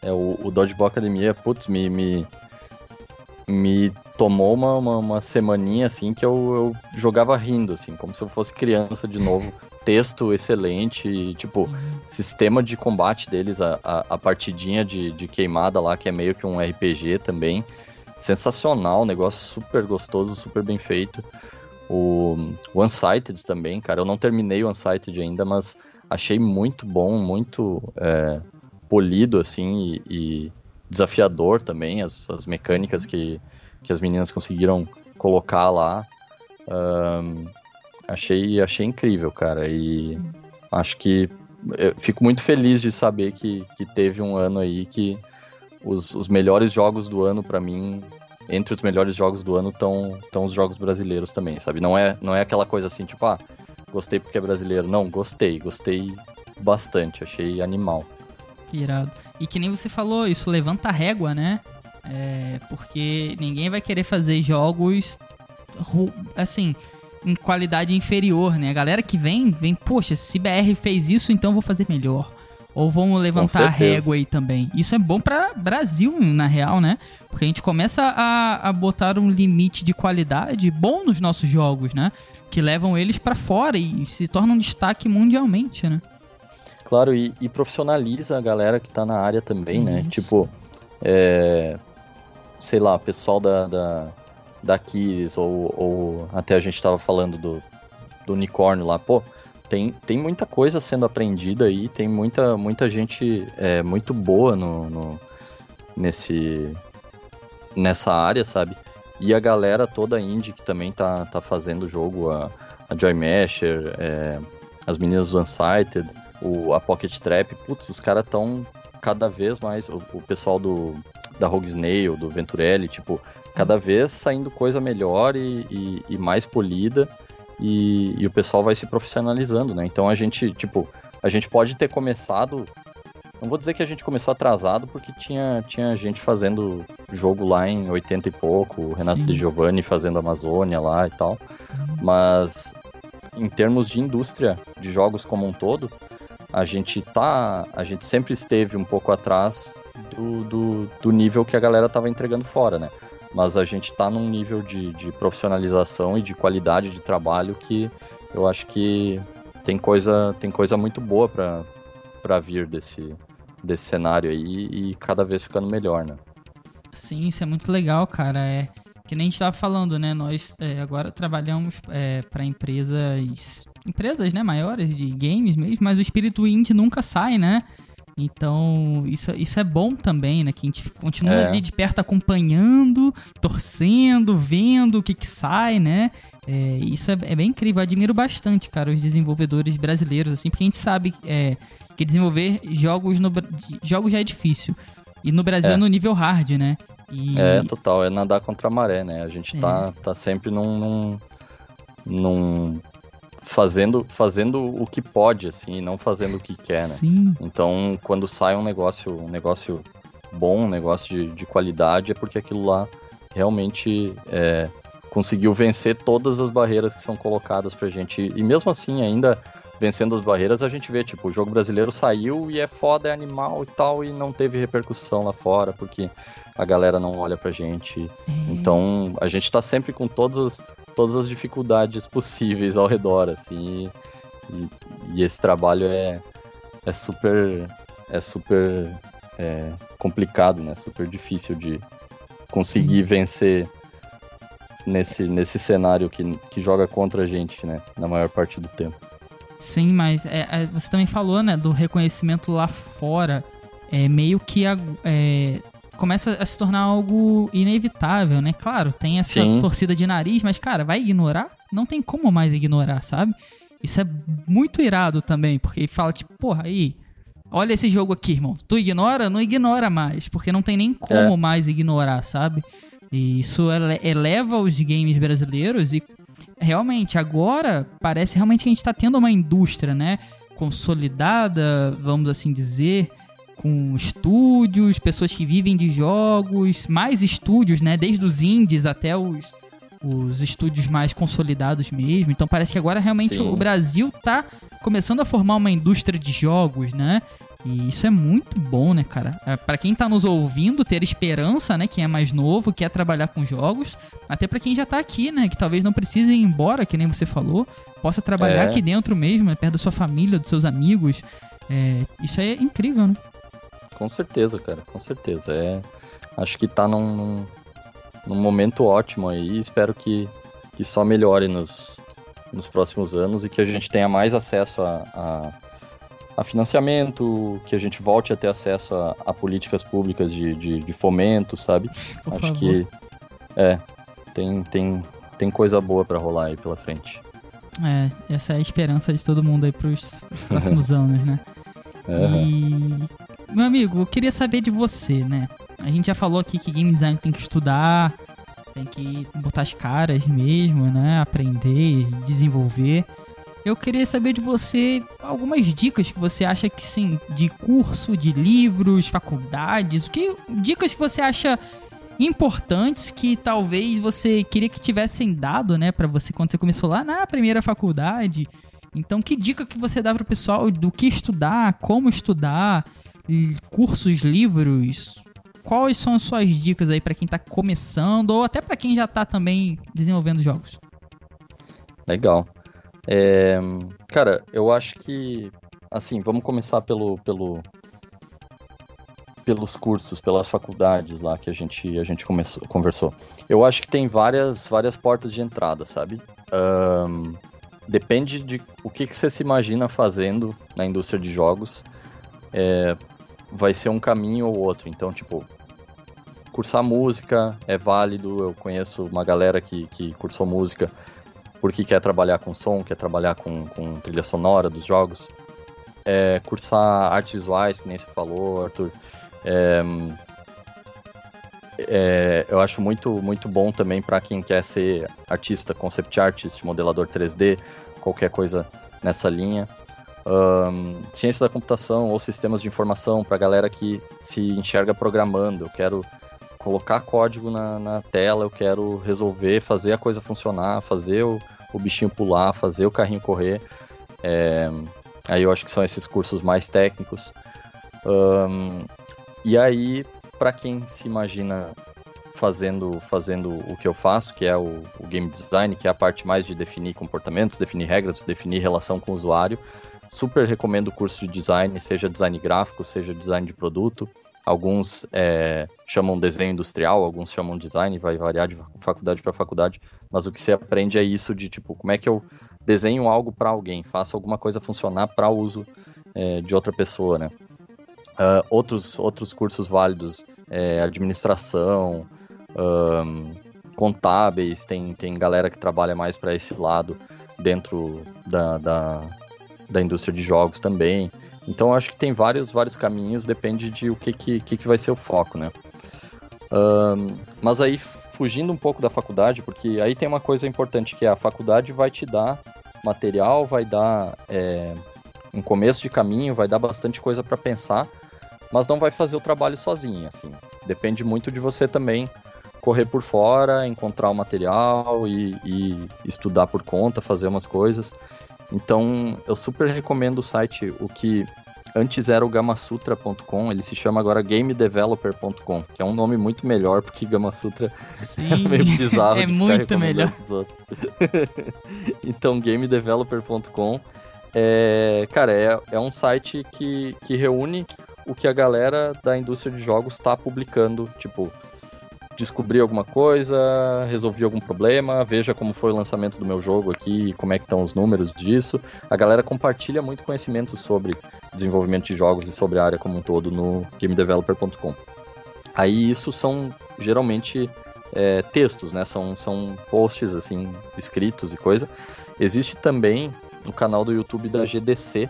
Speaker 4: É, o, o Dodgeball Academia, putz, me, me, me tomou uma, uma, uma, semaninha, assim, que eu, eu jogava rindo, assim, como se eu fosse criança de novo. Texto excelente, tipo, uhum. sistema de combate deles, a, a, a, partidinha de, de queimada lá, que é meio que um RPG também. Sensacional, negócio super gostoso, super bem feito. O One-Sighted também, cara, eu não terminei o One-Sighted ainda, mas achei muito bom, muito é, polido, assim, e, e desafiador também, as, as mecânicas que, que as meninas conseguiram colocar lá. Um, achei, achei incrível, cara. E acho que fico muito feliz de saber que, que teve um ano aí que os, os melhores jogos do ano, para mim, entre os melhores jogos do ano, estão os jogos brasileiros também, sabe? Não é, não é aquela coisa assim, tipo, ah, gostei porque é brasileiro. Não, gostei, gostei bastante, achei animal.
Speaker 3: Irado. E que nem você falou, isso levanta a régua, né? É, porque ninguém vai querer fazer jogos assim em qualidade inferior, né? A galera que vem, vem, poxa, se BR fez isso, então vou fazer melhor. Ou vamos levantar a régua aí também. Isso é bom para Brasil, na real, né? Porque a gente começa a, a botar um limite de qualidade bom nos nossos jogos, né? Que levam eles para fora e se tornam um destaque mundialmente, né?
Speaker 4: Claro, e, e, profissionaliza a galera que tá na área também, né? Tipo, é, sei lá, pessoal da, da, da Kiris, ou, ou até a gente tava falando do, do unicórnio lá, pô, tem, tem muita coisa sendo aprendida aí, tem muita, muita gente é, muito boa no, no, nesse, nessa área, sabe? E a galera toda indie que também tá, tá fazendo o jogo, a, a Joy Masher, é, as meninas do Unsighted, o, a Pocket Trap, putz, os caras estão cada vez mais, o, o, pessoal do da Rogue Snail, do Venturelli, tipo, cada vez saindo coisa melhor e, e, e mais polida e, e, o pessoal vai se profissionalizando, né? Então a gente, tipo, a gente pode ter começado, não vou dizer que a gente começou atrasado, porque tinha, tinha gente fazendo jogo lá em 80 e pouco, o Renato Sim. De Giovanni fazendo Amazônia lá e tal, uhum. mas em termos de indústria de jogos como um todo, a gente tá. A gente sempre esteve um pouco atrás do, do, do nível que a galera tava entregando fora, né? Mas a gente tá num nível de, de profissionalização e de qualidade de trabalho que eu acho que tem coisa, tem coisa muito boa para vir desse, desse cenário aí e cada vez ficando melhor, né?
Speaker 3: Sim, isso é muito legal, cara. É que nem a gente tava falando, né? Nós é, agora trabalhamos é, para empresas empresas, né, maiores de games mesmo, mas o espírito indie nunca sai, né? Então, isso, isso é bom também, né? Que a gente continua é. ali de perto acompanhando, torcendo, vendo o que que sai, né? É, isso é, é, bem incrível. Eu admiro bastante, cara, os desenvolvedores brasileiros, assim, porque a gente sabe é, que desenvolver jogos, no, jogos já é difícil. E no Brasil é, é no nível hard, né?
Speaker 4: E... É, total. É nadar contra a maré, né? A gente tá, é. tá sempre num, num, num fazendo, fazendo o que pode, assim, não fazendo o que quer, né? Sim. Então, quando sai um negócio, um negócio bom, um negócio de, de qualidade, é porque aquilo lá realmente é, conseguiu vencer todas as barreiras que são colocadas pra gente. E mesmo assim, ainda vencendo as barreiras, a gente vê, tipo, o jogo brasileiro saiu e é foda, é animal e tal, e não teve repercussão lá fora, porque a galera não olha pra gente. É. Então, a gente tá sempre com todas as, todas as dificuldades possíveis ao redor, assim. E, e esse trabalho é, é super. É super é, complicado, né? Super difícil de conseguir vencer nesse, nesse cenário que, que joga contra a gente, né? Na maior parte do tempo.
Speaker 3: Sim, mas é, é, você também falou, né, do reconhecimento lá fora. É meio que a, é, começa a se tornar algo inevitável, né? Claro, tem essa
Speaker 4: Sim.
Speaker 3: torcida de nariz, mas, cara, vai ignorar? Não tem como mais ignorar, sabe? Isso é muito irado também, porque fala, tipo, porra, aí, olha esse jogo aqui, irmão. Tu ignora? Não ignora mais, porque não tem nem como
Speaker 4: É.
Speaker 3: mais ignorar, sabe? E isso ele- eleva os games brasileiros e realmente agora parece realmente que a gente tá tendo uma indústria, né? Consolidada, vamos assim dizer, com estúdios, pessoas que vivem de jogos, mais estúdios, né? Desde os indies até os, os estúdios mais consolidados mesmo. Então parece que agora realmente
Speaker 4: Sim.
Speaker 3: o Brasil tá começando a formar uma indústria de jogos, né? E isso é muito bom, né, cara? É, para quem tá nos ouvindo, ter esperança, né? Quem é mais novo, quer trabalhar com jogos. Até pra quem já tá aqui, né? Que talvez não precise ir embora, que nem você falou. Possa trabalhar
Speaker 4: É.
Speaker 3: aqui dentro mesmo, né, perto da sua família, dos seus amigos. É, isso é incrível, né?
Speaker 4: Com certeza, cara, com certeza. É, acho que tá num, num, num momento ótimo aí. Espero que, que só melhore nos, nos próximos anos e que a gente tenha mais acesso a, a, a financiamento, que a gente volte a ter acesso a, a políticas públicas de, de, de fomento, sabe?
Speaker 3: Por
Speaker 4: acho
Speaker 3: favor.
Speaker 4: que é, tem, tem, tem coisa boa pra rolar aí pela frente.
Speaker 3: É, essa é a esperança de todo mundo aí pros próximos *laughs* anos, né? E, meu amigo, eu queria saber de você, né? A gente já falou aqui que game design tem que estudar, tem que botar as caras mesmo, né? Aprender, desenvolver. Eu queria saber de você algumas dicas que você acha que sim, de curso, de livros, faculdades, o que dicas que você acha importantes que talvez você queria que tivessem dado, né, Pra você quando você começou lá na primeira faculdade. Então, que dica que você dá pro pessoal do que estudar, como estudar, cursos, livros? Quais são as suas dicas aí pra quem tá começando ou até pra quem já tá também desenvolvendo jogos?
Speaker 4: Legal. É, cara, eu acho que, assim, vamos começar pelo, pelo, pelos cursos, pelas faculdades lá que a gente, a gente começou, conversou. Eu acho que tem várias, várias portas de entrada, sabe? Ahn, depende de o que, que você se imagina fazendo na indústria de jogos. É, vai ser um caminho ou outro. Então, tipo, cursar música é válido. Eu conheço uma galera que, que cursou música porque quer trabalhar com som, quer trabalhar com, com trilha sonora dos jogos. É, cursar artes visuais, que nem você falou, Arthur. É, é, eu acho muito, muito bom também para quem quer ser artista, concept artist, modelador 3D, qualquer coisa nessa linha. Ahn, ciência da computação ou sistemas de informação para galera que se enxerga programando. Eu quero colocar código na, na tela, eu quero resolver, fazer a coisa funcionar, fazer o, o bichinho pular, fazer o carrinho correr. É, aí eu acho que são esses cursos mais técnicos. Ahn, e aí, para quem se imagina fazendo, fazendo o que eu faço, que é o, o game design, que é a parte mais de definir comportamentos, definir regras, definir relação com o usuário, super recomendo o curso de design, seja design gráfico, seja design de produto. Alguns é, chamam desenho industrial, alguns chamam design, vai variar de faculdade para faculdade, mas o que você aprende é isso de tipo, como é que eu desenho algo para alguém, faço alguma coisa funcionar para uso é, de outra pessoa, né? Uh, outros, outros cursos válidos, é, administração, ahn, contábeis, tem, tem galera que trabalha mais para esse lado dentro da, da, da indústria de jogos também. Então acho que tem vários, vários caminhos, depende de o que, que, que, que vai ser o foco, né? Ahn, mas aí, fugindo um pouco da faculdade, porque aí tem uma coisa importante, que é a faculdade vai te dar material, vai dar é, um começo de caminho, vai dar bastante coisa para pensar, mas não vai fazer o trabalho sozinho, assim. Depende muito de você também correr por fora, encontrar o material e, e estudar por conta, fazer umas coisas. Então, eu super recomendo o site, o que antes era o gamasutra.com, ele se chama agora gamedeveloper.com, que é um nome muito melhor, porque Gamasutra *laughs*
Speaker 3: Sim.
Speaker 4: é meio bizarro *laughs*
Speaker 3: É muito melhor. *laughs*
Speaker 4: então, gamedeveloper.com é, cara, é, é um site que, que reúne o que a galera da indústria de jogos está publicando, tipo, descobri alguma coisa, resolvi algum problema, veja como foi o lançamento do meu jogo aqui, como é que estão os números disso. A galera compartilha muito conhecimento sobre desenvolvimento de jogos e sobre a área como um todo no gamedeveloper.com. Aí isso são geralmente é, textos, né? São, são posts assim escritos e coisa. Existe também o canal do YouTube da GDC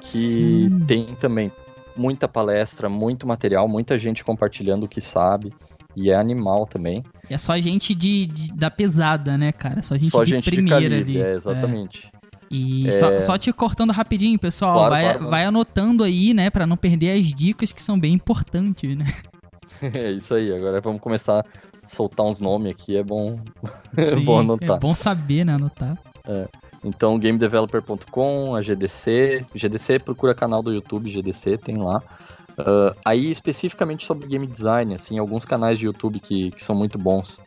Speaker 4: que Sim. tem também muita palestra, muito material, muita gente compartilhando o que sabe. E é animal também.
Speaker 3: E é só gente de, de, da pesada, né, cara? Só gente só de gente primeira de calibre, ali.
Speaker 4: É, exatamente. É.
Speaker 3: E é... só, só, te cortando rapidinho, pessoal, claro, vai, claro, vai anotando aí, né, para não perder as dicas que são bem importantes, né? *laughs* *laughs*
Speaker 4: É isso aí, agora vamos começar a soltar uns nomes aqui, é bom, *laughs* Sim, é bom anotar.
Speaker 3: É bom saber, né, anotar.
Speaker 4: É. Então, gamedeveloper.com, a GDC, GDC procura canal do YouTube, GDC, tem lá. Uh, aí, especificamente sobre game design, assim, alguns canais de YouTube que, que são muito bons.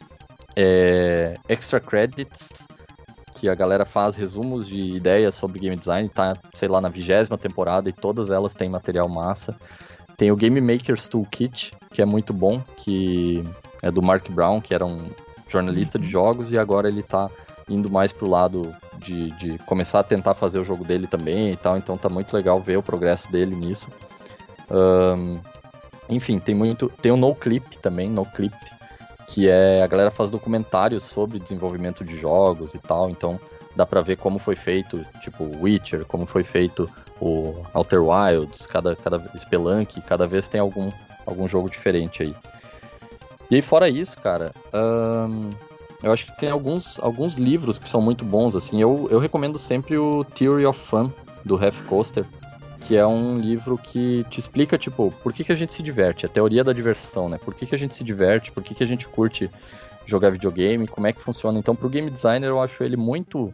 Speaker 4: É Extra Credits, que a galera faz resumos de ideias sobre game design, tá, sei lá, na vigésima temporada e todas elas têm material massa. Tem o Game Maker's Toolkit, que é muito bom, que é do Mark Brown, que era um jornalista de jogos e agora ele tá indo mais pro lado de, de começar a tentar fazer o jogo dele também e tal, então tá muito legal ver o progresso dele nisso. Um, enfim, tem muito. Tem o No Clip também, No Clip, que é a galera faz documentários sobre desenvolvimento de jogos e tal, então dá para ver como foi feito, tipo, Witcher, como foi feito o Outer Wilds, cada, cada Spelunk, cada vez tem algum, algum jogo diferente aí. E aí, fora isso, cara, eu acho que tem alguns, alguns livros que são muito bons, assim, eu, eu recomendo sempre o Theory of Fun, do Half Coaster, que é um livro que te explica, tipo, por que, que a gente se diverte, a teoria da diversão, né? Por que, que a gente se diverte, por que, que a gente curte jogar videogame, como é que funciona. Então, pro game designer, eu acho ele muito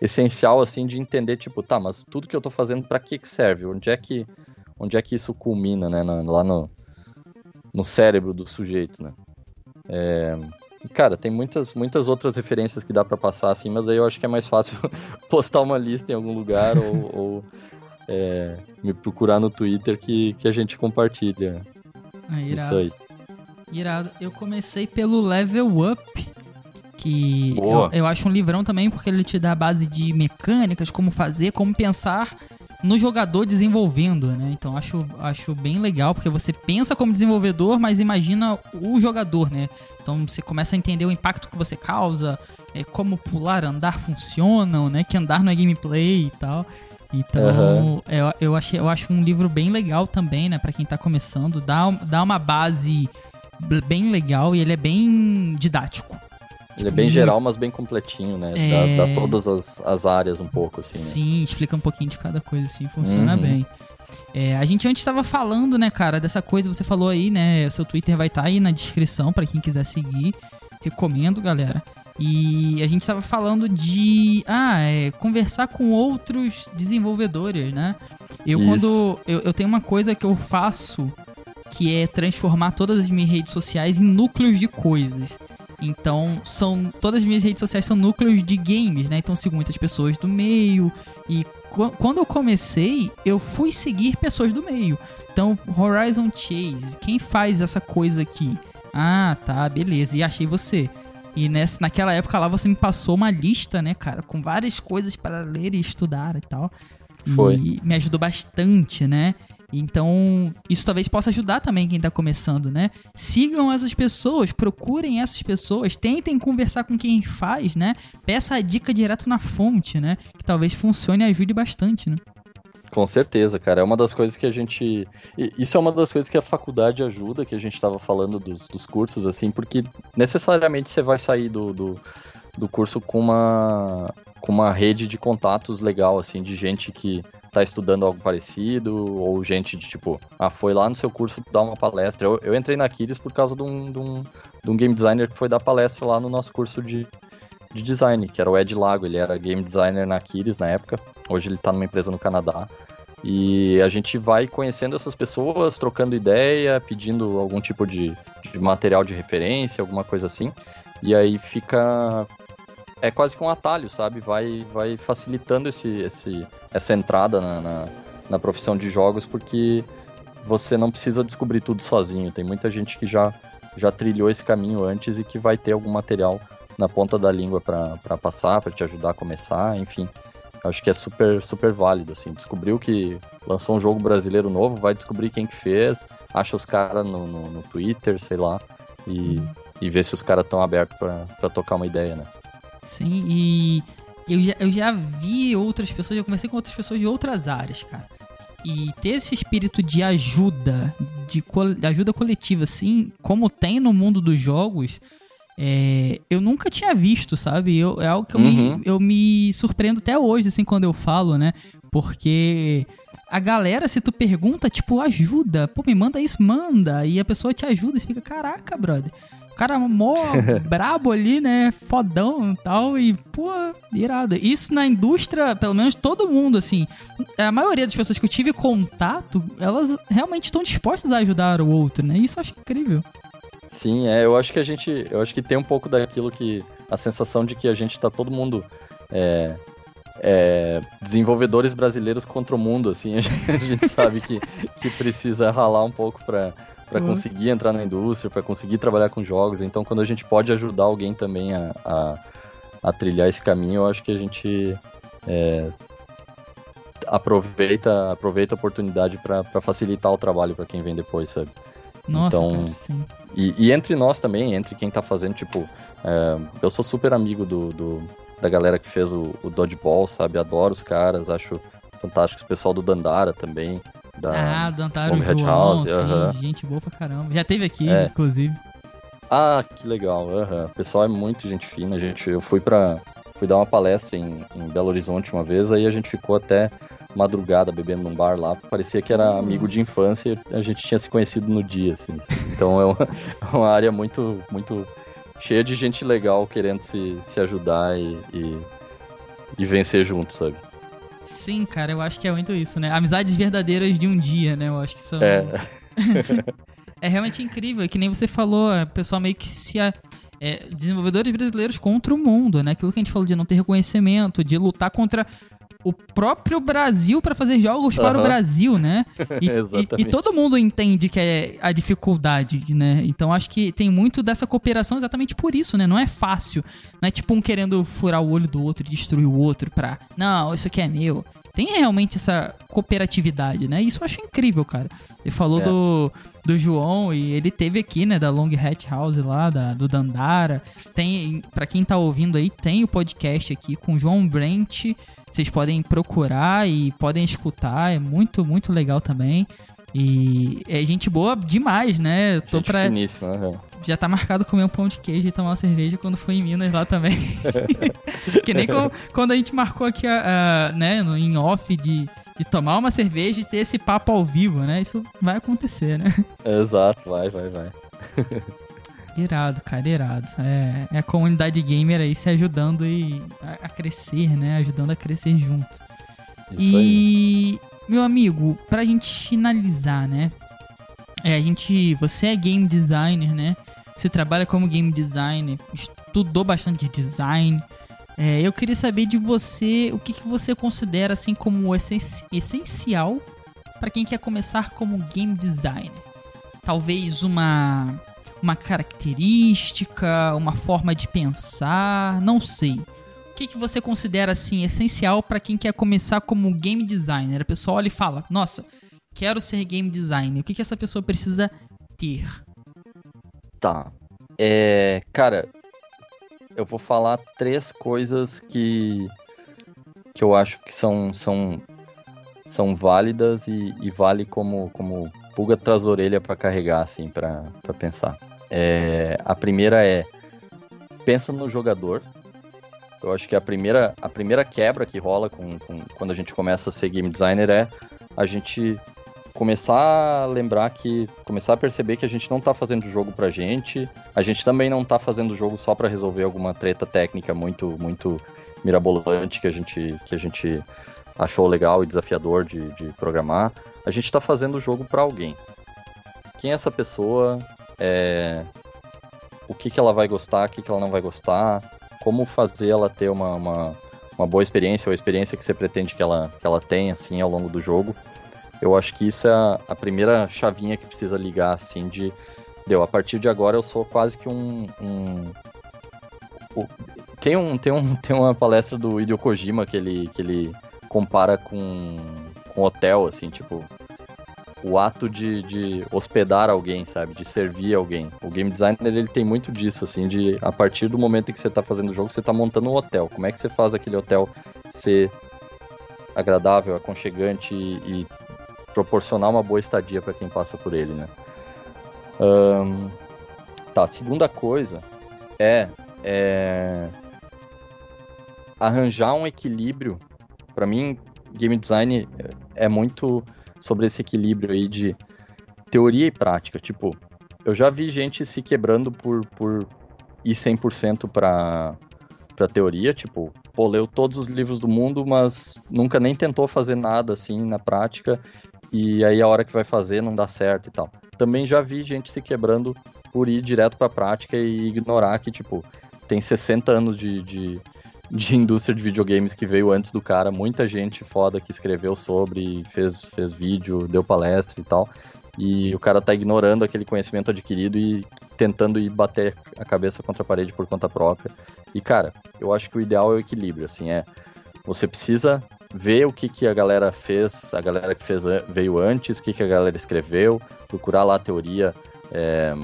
Speaker 4: essencial, assim, de entender, tipo, tá, mas tudo que eu tô fazendo, para que que serve? Onde é que, onde é que isso culmina, né? lá no, no cérebro do sujeito, né? É... Cara, tem muitas, muitas outras referências que dá para passar, assim, mas aí eu acho que é mais fácil *laughs* postar uma lista em algum lugar ou, ou é, me procurar no Twitter que, que a gente compartilha.
Speaker 3: Ah, irado. Isso aí. Irado. Eu comecei pelo Level Up, que eu, eu, acho um livrão também, porque ele te dá a base de mecânicas, como fazer, como pensar no jogador desenvolvendo, né? Então acho, acho bem legal, porque você pensa como desenvolvedor, mas imagina o jogador, né? Então você começa a entender o impacto que você causa, é, como pular, andar funcionam, né? Que andar não é gameplay e tal. Então, uhum. eu, eu, achei, eu acho um livro bem legal também, né, para quem tá começando. Dá, dá uma base bem legal e ele é bem didático.
Speaker 4: Ele é bem geral, mas bem completinho, né? É... Dá, dá, todas as, as áreas um pouco, assim. Né?
Speaker 3: Sim, explica um pouquinho de cada coisa, assim, funciona uhum. bem. É, a gente antes estava falando, né, cara, dessa coisa, você falou aí, né? O seu Twitter vai estar tá aí na descrição para quem quiser seguir. Recomendo, galera. E a gente estava falando de ah, é, conversar com outros desenvolvedores, né? Eu Isso. quando eu, eu tenho uma coisa que eu faço que é transformar todas as minhas redes sociais em núcleos de coisas. Então, são todas as minhas redes sociais são núcleos de games, né? Então, sigo muitas pessoas do meio e quando eu comecei, eu fui seguir pessoas do meio. Então, Horizon Chase, quem faz essa coisa aqui? Ah, tá, beleza. E achei você. E nessa, naquela época lá você me passou uma lista, né, cara, com várias coisas para ler e estudar e tal. Foi. E me ajudou bastante, né? Então, isso talvez possa ajudar também quem tá começando, né? Sigam essas pessoas, procurem essas pessoas, tentem conversar com quem faz, né? Peça a dica direto na fonte, né? Que talvez funcione e ajude bastante, né?
Speaker 4: Com certeza, cara. É uma das coisas que a gente. Isso é uma das coisas que a faculdade ajuda, que a gente estava falando dos, dos, cursos, assim, porque necessariamente você vai sair do, do, do, curso com uma, com uma rede de contatos legal, assim, de gente que tá estudando algo parecido, ou gente de tipo, ah, foi lá no seu curso dar uma palestra. Eu, eu entrei na Aquiles por causa de um, de, um, de um game designer que foi dar palestra lá no nosso curso de, de design, que era o Ed Lago. Ele era game designer na Aquiles na época. Hoje ele está numa empresa no Canadá. E a gente vai conhecendo essas pessoas, trocando ideia, pedindo algum tipo de, de material de referência, alguma coisa assim. E aí fica. É quase que um atalho, sabe? Vai, vai facilitando esse, esse, essa entrada na, na, na profissão de jogos, porque você não precisa descobrir tudo sozinho. Tem muita gente que já, já trilhou esse caminho antes e que vai ter algum material na ponta da língua para passar, para te ajudar a começar, enfim Acho que é super, super válido, assim. Descobriu que lançou um jogo brasileiro novo, vai descobrir quem que fez, acha os caras no, no, no, Twitter, sei lá, e, uhum. e ver se os caras estão abertos para tocar uma ideia, né?
Speaker 3: Sim, e eu já, eu já vi outras pessoas, eu conversei com outras pessoas de outras áreas, cara. E ter esse espírito de ajuda, de, co de ajuda coletiva, assim, como tem no mundo dos jogos, é, eu nunca tinha visto, sabe? Eu, é algo que eu, uhum. me, eu me surpreendo até hoje, assim, quando eu falo, né? Porque a galera, se tu pergunta, tipo, ajuda. Pô, me manda isso, manda. E a pessoa te ajuda e fica, caraca, brother. O cara mó *laughs* brabo ali, né? Fodão e tal. E, pô, irado. Isso na indústria, pelo menos todo mundo, assim. A maioria das pessoas que eu tive contato, elas realmente estão dispostas a ajudar o outro, né? Isso eu acho incrível.
Speaker 4: Sim, é, eu acho que a gente. Eu acho que tem um pouco daquilo que. A sensação de que a gente tá todo mundo. É, é, desenvolvedores brasileiros contra o mundo, assim, *laughs* a gente, a gente sabe que, que precisa ralar um pouco para para uhum. conseguir entrar na indústria, para conseguir trabalhar com jogos. Então, quando a gente pode ajudar alguém também a, a, a trilhar esse caminho, eu acho que a gente é, aproveita, aproveita a oportunidade para facilitar o trabalho para quem vem depois, sabe?
Speaker 3: Nossa, então, cara, sim.
Speaker 4: E, e, entre nós também, entre quem tá fazendo, tipo, é, eu sou super amigo do, do, da galera que fez o, o Dodgeball, sabe? Adoro os caras, acho fantástico. O pessoal do Dandara também. Da
Speaker 3: ah, Dandara, o João, House, sim, uh -huh. gente boa pra caramba. Já teve aqui, é. inclusive.
Speaker 4: Ah, que legal. Uh -huh. O pessoal é muito gente fina, gente. Eu fui pra. Fui dar uma palestra em, em Belo Horizonte uma vez, aí a gente ficou até madrugada bebendo num bar lá. Parecia que era amigo de infância a gente tinha se conhecido no dia, assim. Então é uma, *laughs* é uma área muito, muito cheia de gente legal querendo se, se ajudar e, e, e vencer juntos, sabe?
Speaker 3: Sim, cara, eu acho que é muito isso, né? Amizades verdadeiras de um dia, né? Eu acho que são.
Speaker 4: É. *laughs*
Speaker 3: é realmente incrível, é que nem você falou, o pessoal meio que se. É, desenvolvedores brasileiros contra o mundo, né? Aquilo que a gente falou de não ter reconhecimento, de lutar contra o próprio Brasil para fazer jogos para o Brasil, né? *laughs* E, e, e, todo mundo entende que é a dificuldade, né? Então acho que tem muito dessa cooperação exatamente por isso, né? Não é fácil. Não é tipo um querendo furar o olho do outro e destruir o outro pra. Não, isso aqui é meu. Tem realmente essa cooperatividade, né? Isso eu acho incrível, cara. Ele falou é. do, do João e ele teve aqui, né, da Long Hat House lá, da, do Dandara. Tem, para quem tá ouvindo aí, tem o podcast aqui com o João Brent vocês podem procurar e podem escutar, é muito, muito legal também. E é gente boa demais, né?
Speaker 4: Tô gente pra... finíssima, uhum.
Speaker 3: Já tá marcado comer um pão de queijo e tomar uma cerveja quando for em Minas lá também. *laughs* que nem com, quando a gente marcou aqui, a, a, né, no, em off de, de tomar uma cerveja e ter esse papo ao vivo, né? Isso vai acontecer, né?
Speaker 4: Exato, vai, vai, vai. *laughs*
Speaker 3: Irado, cara, irado. É, é a comunidade gamer aí se ajudando e a, a crescer, né? Ajudando a crescer junto. Isso e, aí. meu amigo, pra gente finalizar, né? É, a gente. Você é game designer, né? Você trabalha como game designer, estudou bastante design. É, eu queria saber de você o que, que você considera assim como essencial para quem quer começar como game designer. Talvez uma uma característica, uma forma de pensar, não sei. O que, que você considera assim essencial para quem quer começar como game designer? A pessoa olha e fala: "Nossa, quero ser game designer". O que, que essa pessoa precisa ter?
Speaker 4: Tá. É, cara, eu vou falar três coisas que que eu acho que são são são válidas e, e vale como como pulga atrás da orelha para carregar, assim, para pensar. É, a primeira é pensa no jogador. Eu acho que a primeira, a primeira quebra que rola com, com, quando a gente começa a ser game designer é a gente começar a lembrar que começar a perceber que a gente não está fazendo o jogo pra gente, a gente também não está fazendo o jogo só para resolver alguma treta técnica muito muito mirabolante que a gente que a gente achou legal e desafiador de, de programar a gente está fazendo o jogo para alguém. Quem é essa pessoa? É... O que, que ela vai gostar, o que, que ela não vai gostar? Como fazer ela ter uma, uma, uma boa experiência ou a experiência que você pretende que ela, que ela tenha assim ao longo do jogo? Eu acho que isso é a, primeira chavinha que precisa ligar assim de deu a partir de agora eu sou quase que um, um Tem, um, tem, um, *laughs* tem uma palestra do Hideo Kojima que ele, que ele compara com, com hotel, assim, tipo, o ato de, de hospedar alguém, sabe? De servir alguém. O game designer, ele tem muito disso, assim, de a partir do momento em que você tá fazendo o jogo, você tá montando um hotel. Como é que você faz aquele hotel ser agradável, aconchegante e, e proporcionar uma boa estadia para quem passa por ele, né? Um, tá, segunda coisa é, é arranjar um equilíbrio. Para mim, game design é muito sobre esse equilíbrio aí de teoria e prática. Tipo, eu já vi gente se quebrando por, por ir 100% para para teoria, tipo, pô, leu todos os livros do mundo, mas nunca nem tentou fazer nada assim na prática, e aí a hora que vai fazer não dá certo e tal. Também já vi gente se quebrando por ir direto para a prática e ignorar que, tipo, tem 60 anos de, de, de indústria de videogames que veio antes do cara, muita gente foda que escreveu sobre, fez, fez vídeo, deu palestra e tal. E o cara tá ignorando aquele conhecimento adquirido e tentando ir bater a cabeça contra a parede por conta própria. E cara, eu acho que o ideal é o equilíbrio, assim, é você precisa ver o que, que a galera fez, a galera que fez veio antes, o que, que a galera escreveu, procurar lá a teoria, é,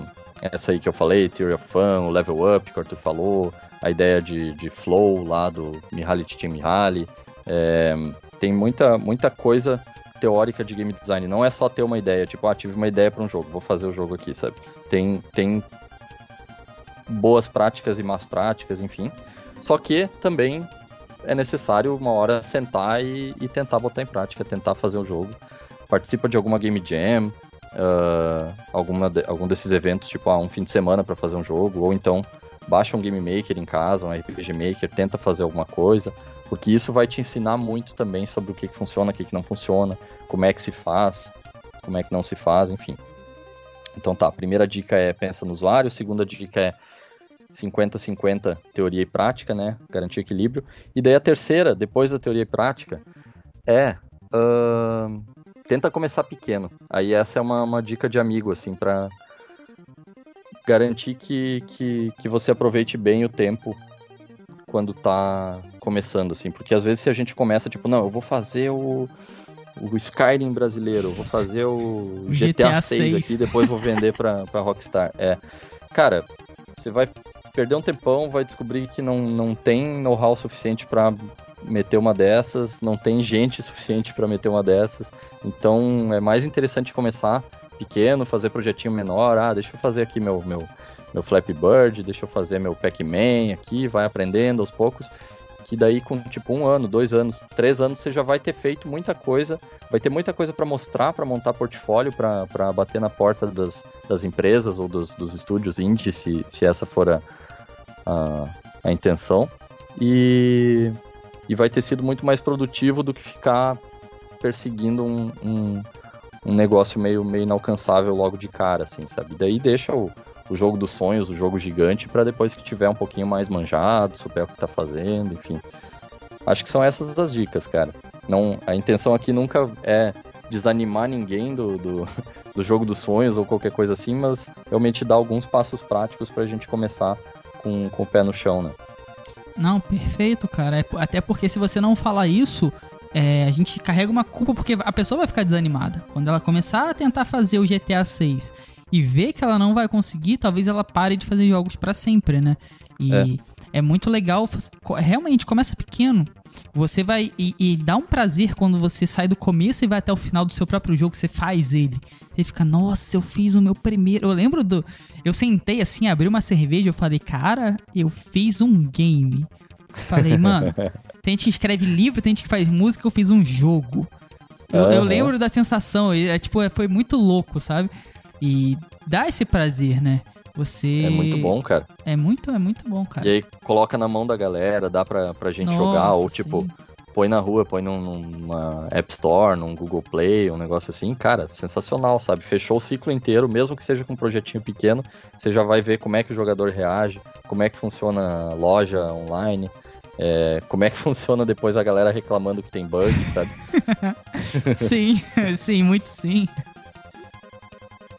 Speaker 4: essa aí que eu falei, Theory of Fun, o Level Up que o Arthur falou, a ideia de, de flow lá do Mihaly Csikszentmihalyi. É, tem muita, muita coisa teórica de game design. Não é só ter uma ideia, tipo, ah, tive uma ideia para um jogo, vou fazer o jogo aqui, sabe? Tem, tem boas práticas e más práticas, enfim. Só que também é necessário uma hora sentar e, e tentar botar em prática, tentar fazer o jogo. Participa de alguma game jam, uh, alguma de, algum desses eventos, tipo, ah, um fim de semana para fazer um jogo, ou então baixa um Game Maker em casa, um RPG Maker, tenta fazer alguma coisa, porque isso vai te ensinar muito também sobre o que, que funciona, o que, que não funciona, como é que se faz, como é que não se faz, enfim. Então tá, primeira dica é pensa no usuário, segunda dica é 50-50 teoria e prática, né? Garantir equilíbrio. E daí a terceira, depois da teoria e prática, é uh, tenta começar pequeno. Aí essa é uma, uma dica de amigo, assim, para garantir que, que, que você aproveite bem o tempo quando tá começando, assim. Porque às vezes se a gente começa, tipo, não, eu vou fazer o, o Skyrim brasileiro, vou fazer o GTA, GTA 6 aqui, depois vou vender pra, pra Rockstar. É. Cara, você vai perder um tempão, vai descobrir que não, não tem know-how suficiente para meter uma dessas, não tem gente suficiente para meter uma dessas. Então é mais interessante começar pequeno, fazer projetinho menor. Ah, deixa eu fazer aqui meu, meu, meu Flappy Bird, deixa eu fazer meu Pac-Man aqui, vai aprendendo aos poucos. Que daí, com tipo um ano, dois anos, três anos, você já vai ter feito muita coisa, vai ter muita coisa para mostrar, para montar portfólio, para bater na porta das, das empresas ou dos, dos estúdios indie, se, se essa for a, a, a intenção. E, e vai ter sido muito mais produtivo do que ficar perseguindo um, um um negócio meio, meio inalcançável logo de cara, assim, sabe? Daí deixa o, o jogo dos sonhos, o jogo gigante, para depois que tiver um pouquinho mais manjado, souber o que tá fazendo, enfim. Acho que são essas as dicas, cara. Não, a intenção aqui nunca é desanimar ninguém do, do, *laughs* do jogo dos sonhos ou qualquer coisa assim, mas realmente dar alguns passos práticos pra gente começar com, com o pé no chão, né?
Speaker 3: Não, perfeito, cara. É até porque se você não falar isso, é, a gente carrega uma culpa porque a pessoa vai ficar desanimada. Quando ela começar a tentar fazer o GTA 6 e ver que ela não vai conseguir, talvez ela pare de fazer jogos para sempre, né? E é. é. muito legal, realmente começa pequeno. Você vai e, e, dá um prazer quando você sai do começo e vai até o final do seu próprio jogo, você faz ele. Você fica, nossa, eu fiz o meu primeiro. Eu lembro do. Eu sentei assim, abri uma cerveja, eu falei, cara, eu fiz um game. Falei, *laughs* mano, tem gente que escreve livro, tem gente que faz música, eu fiz um jogo. Eu, uhum. eu lembro da sensação, é, tipo, é, foi muito louco, sabe? E dá esse prazer, né? Você.
Speaker 4: É muito bom, cara.
Speaker 3: É muito, é muito bom, cara.
Speaker 4: E aí coloca na mão da galera, dá pra, pra gente Nossa, jogar, ou tipo, sim. põe na rua, põe num, numa App Store, num Google Play, um negócio assim, cara, sensacional, sabe? Fechou o ciclo inteiro, mesmo que seja com um projetinho pequeno, você já vai ver como é que o jogador reage, como é que funciona a loja online. É, como é que *laughs* funciona depois a galera reclamando que tem bug, sabe? *laughs*
Speaker 3: sim, *laughs* sim, muito sim.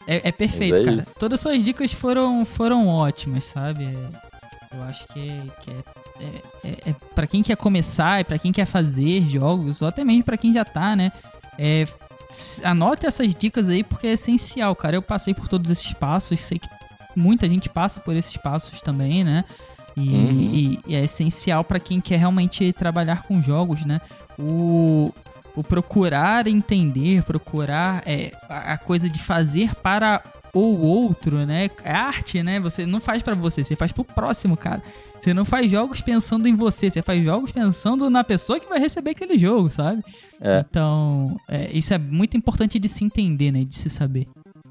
Speaker 3: É, é perfeito, é cara. Isso. Todas as suas dicas foram, foram ótimas, sabe? É, Eu acho que, que é, é, é, é para quem quer começar e para quem quer fazer jogos, ou até mesmo para quem já tá, né? É, anote essas dicas aí porque é essencial, cara. Eu passei por todos esses passos, sei que muita gente passa por esses passos também, né? E, uhum. e, e é essencial para quem quer realmente trabalhar com jogos, né? O, o procurar entender, procurar é, a coisa de fazer para o outro, né? É arte, né? Você não faz para você, você faz pro próximo, cara. Você não faz jogos pensando em você, você faz jogos pensando na pessoa que vai receber aquele jogo, sabe? É. Então, é, isso é muito importante de se entender, né? De se saber.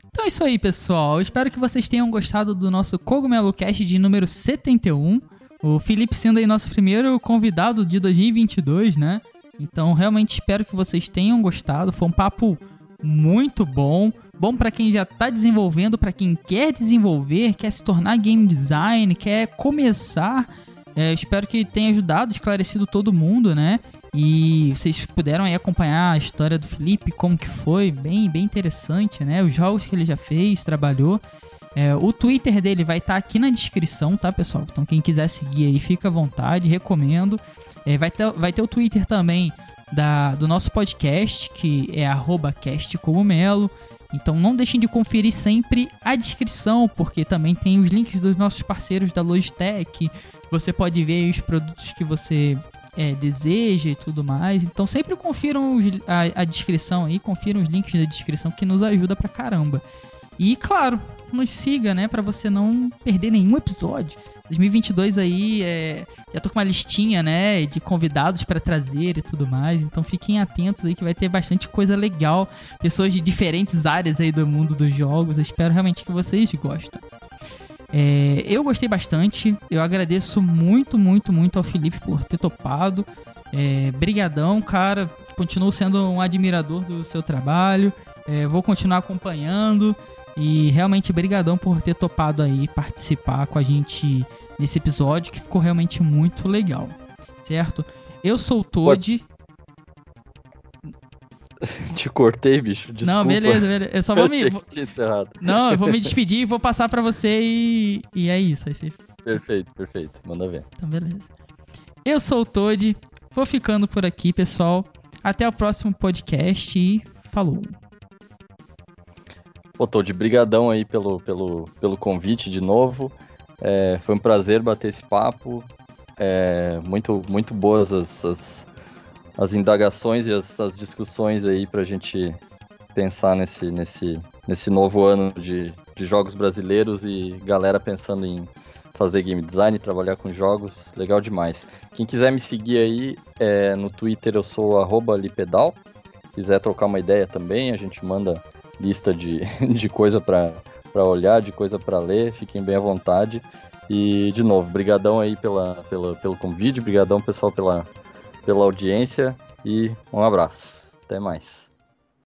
Speaker 3: Então é isso aí, pessoal. Eu espero que vocês tenham gostado do nosso Cogumelo Cast de número 71. O Felipe sendo aí nosso primeiro convidado de 2022, né? Então, realmente espero que vocês tenham gostado. Foi um papo muito bom. Bom para quem já está desenvolvendo, para quem quer desenvolver, quer se tornar game design, quer começar. É, espero que tenha ajudado, esclarecido todo mundo, né? E vocês puderam aí acompanhar a história do Felipe, como que foi, bem, bem interessante, né? Os jogos que ele já fez, trabalhou. É, o Twitter dele vai estar tá aqui na descrição, tá, pessoal? Então quem quiser seguir aí, fica à vontade, recomendo. É, vai, ter, vai ter o Twitter também da, do nosso podcast, que é castcogumelo. Então não deixem de conferir sempre a descrição, porque também tem os links dos nossos parceiros da Logitech. Você pode ver os produtos que você é, deseja e tudo mais. Então sempre confiram os, a, a, descrição aí, confiram os links da descrição que nos ajuda pra caramba. E claro, nos siga, né, para você não perder nenhum episódio. 2022 aí, é, já tô com uma listinha, né, de convidados para trazer e tudo mais. Então fiquem atentos aí que vai ter bastante coisa legal, pessoas de diferentes áreas aí do mundo dos jogos. Eu espero realmente que vocês gostem. É, eu gostei bastante. Eu agradeço muito, muito, muito ao Felipe por ter topado. É, brigadão, cara. Continuo sendo um admirador do seu trabalho. É, vou continuar acompanhando. E realmente brigadão por ter topado aí participar com a gente nesse episódio que ficou realmente muito legal. Certo? Eu sou o Toad. *laughs*
Speaker 4: Te cortei, bicho. Desculpa.
Speaker 3: Não, beleza, beleza. Eu só vou eu me. Não, eu vou me *laughs* despedir e vou passar para você e. E é isso. Aí você...
Speaker 4: Perfeito, perfeito. Manda ver.
Speaker 3: Então, beleza. Eu sou o Toad. Vou ficando por aqui, pessoal. Até o próximo podcast e falou.
Speaker 4: Toad, brigadão aí pelo, pelo, pelo convite de novo. É, foi um prazer bater esse papo. É, muito, muito boas as, as as indagações e as, as discussões aí para a gente pensar nesse, nesse, nesse novo ano de, de jogos brasileiros e galera pensando em fazer game design, trabalhar com jogos, legal demais. Quem quiser me seguir aí, é, no Twitter eu sou lipedal. Quiser trocar uma ideia também, a gente manda lista de, *laughs* de coisa para olhar, de coisa para ler, fiquem bem à vontade. E, de novo, brigadão aí pela, pela, pelo convite, brigadão pessoal pela, pela audiência e um abraço. Até mais.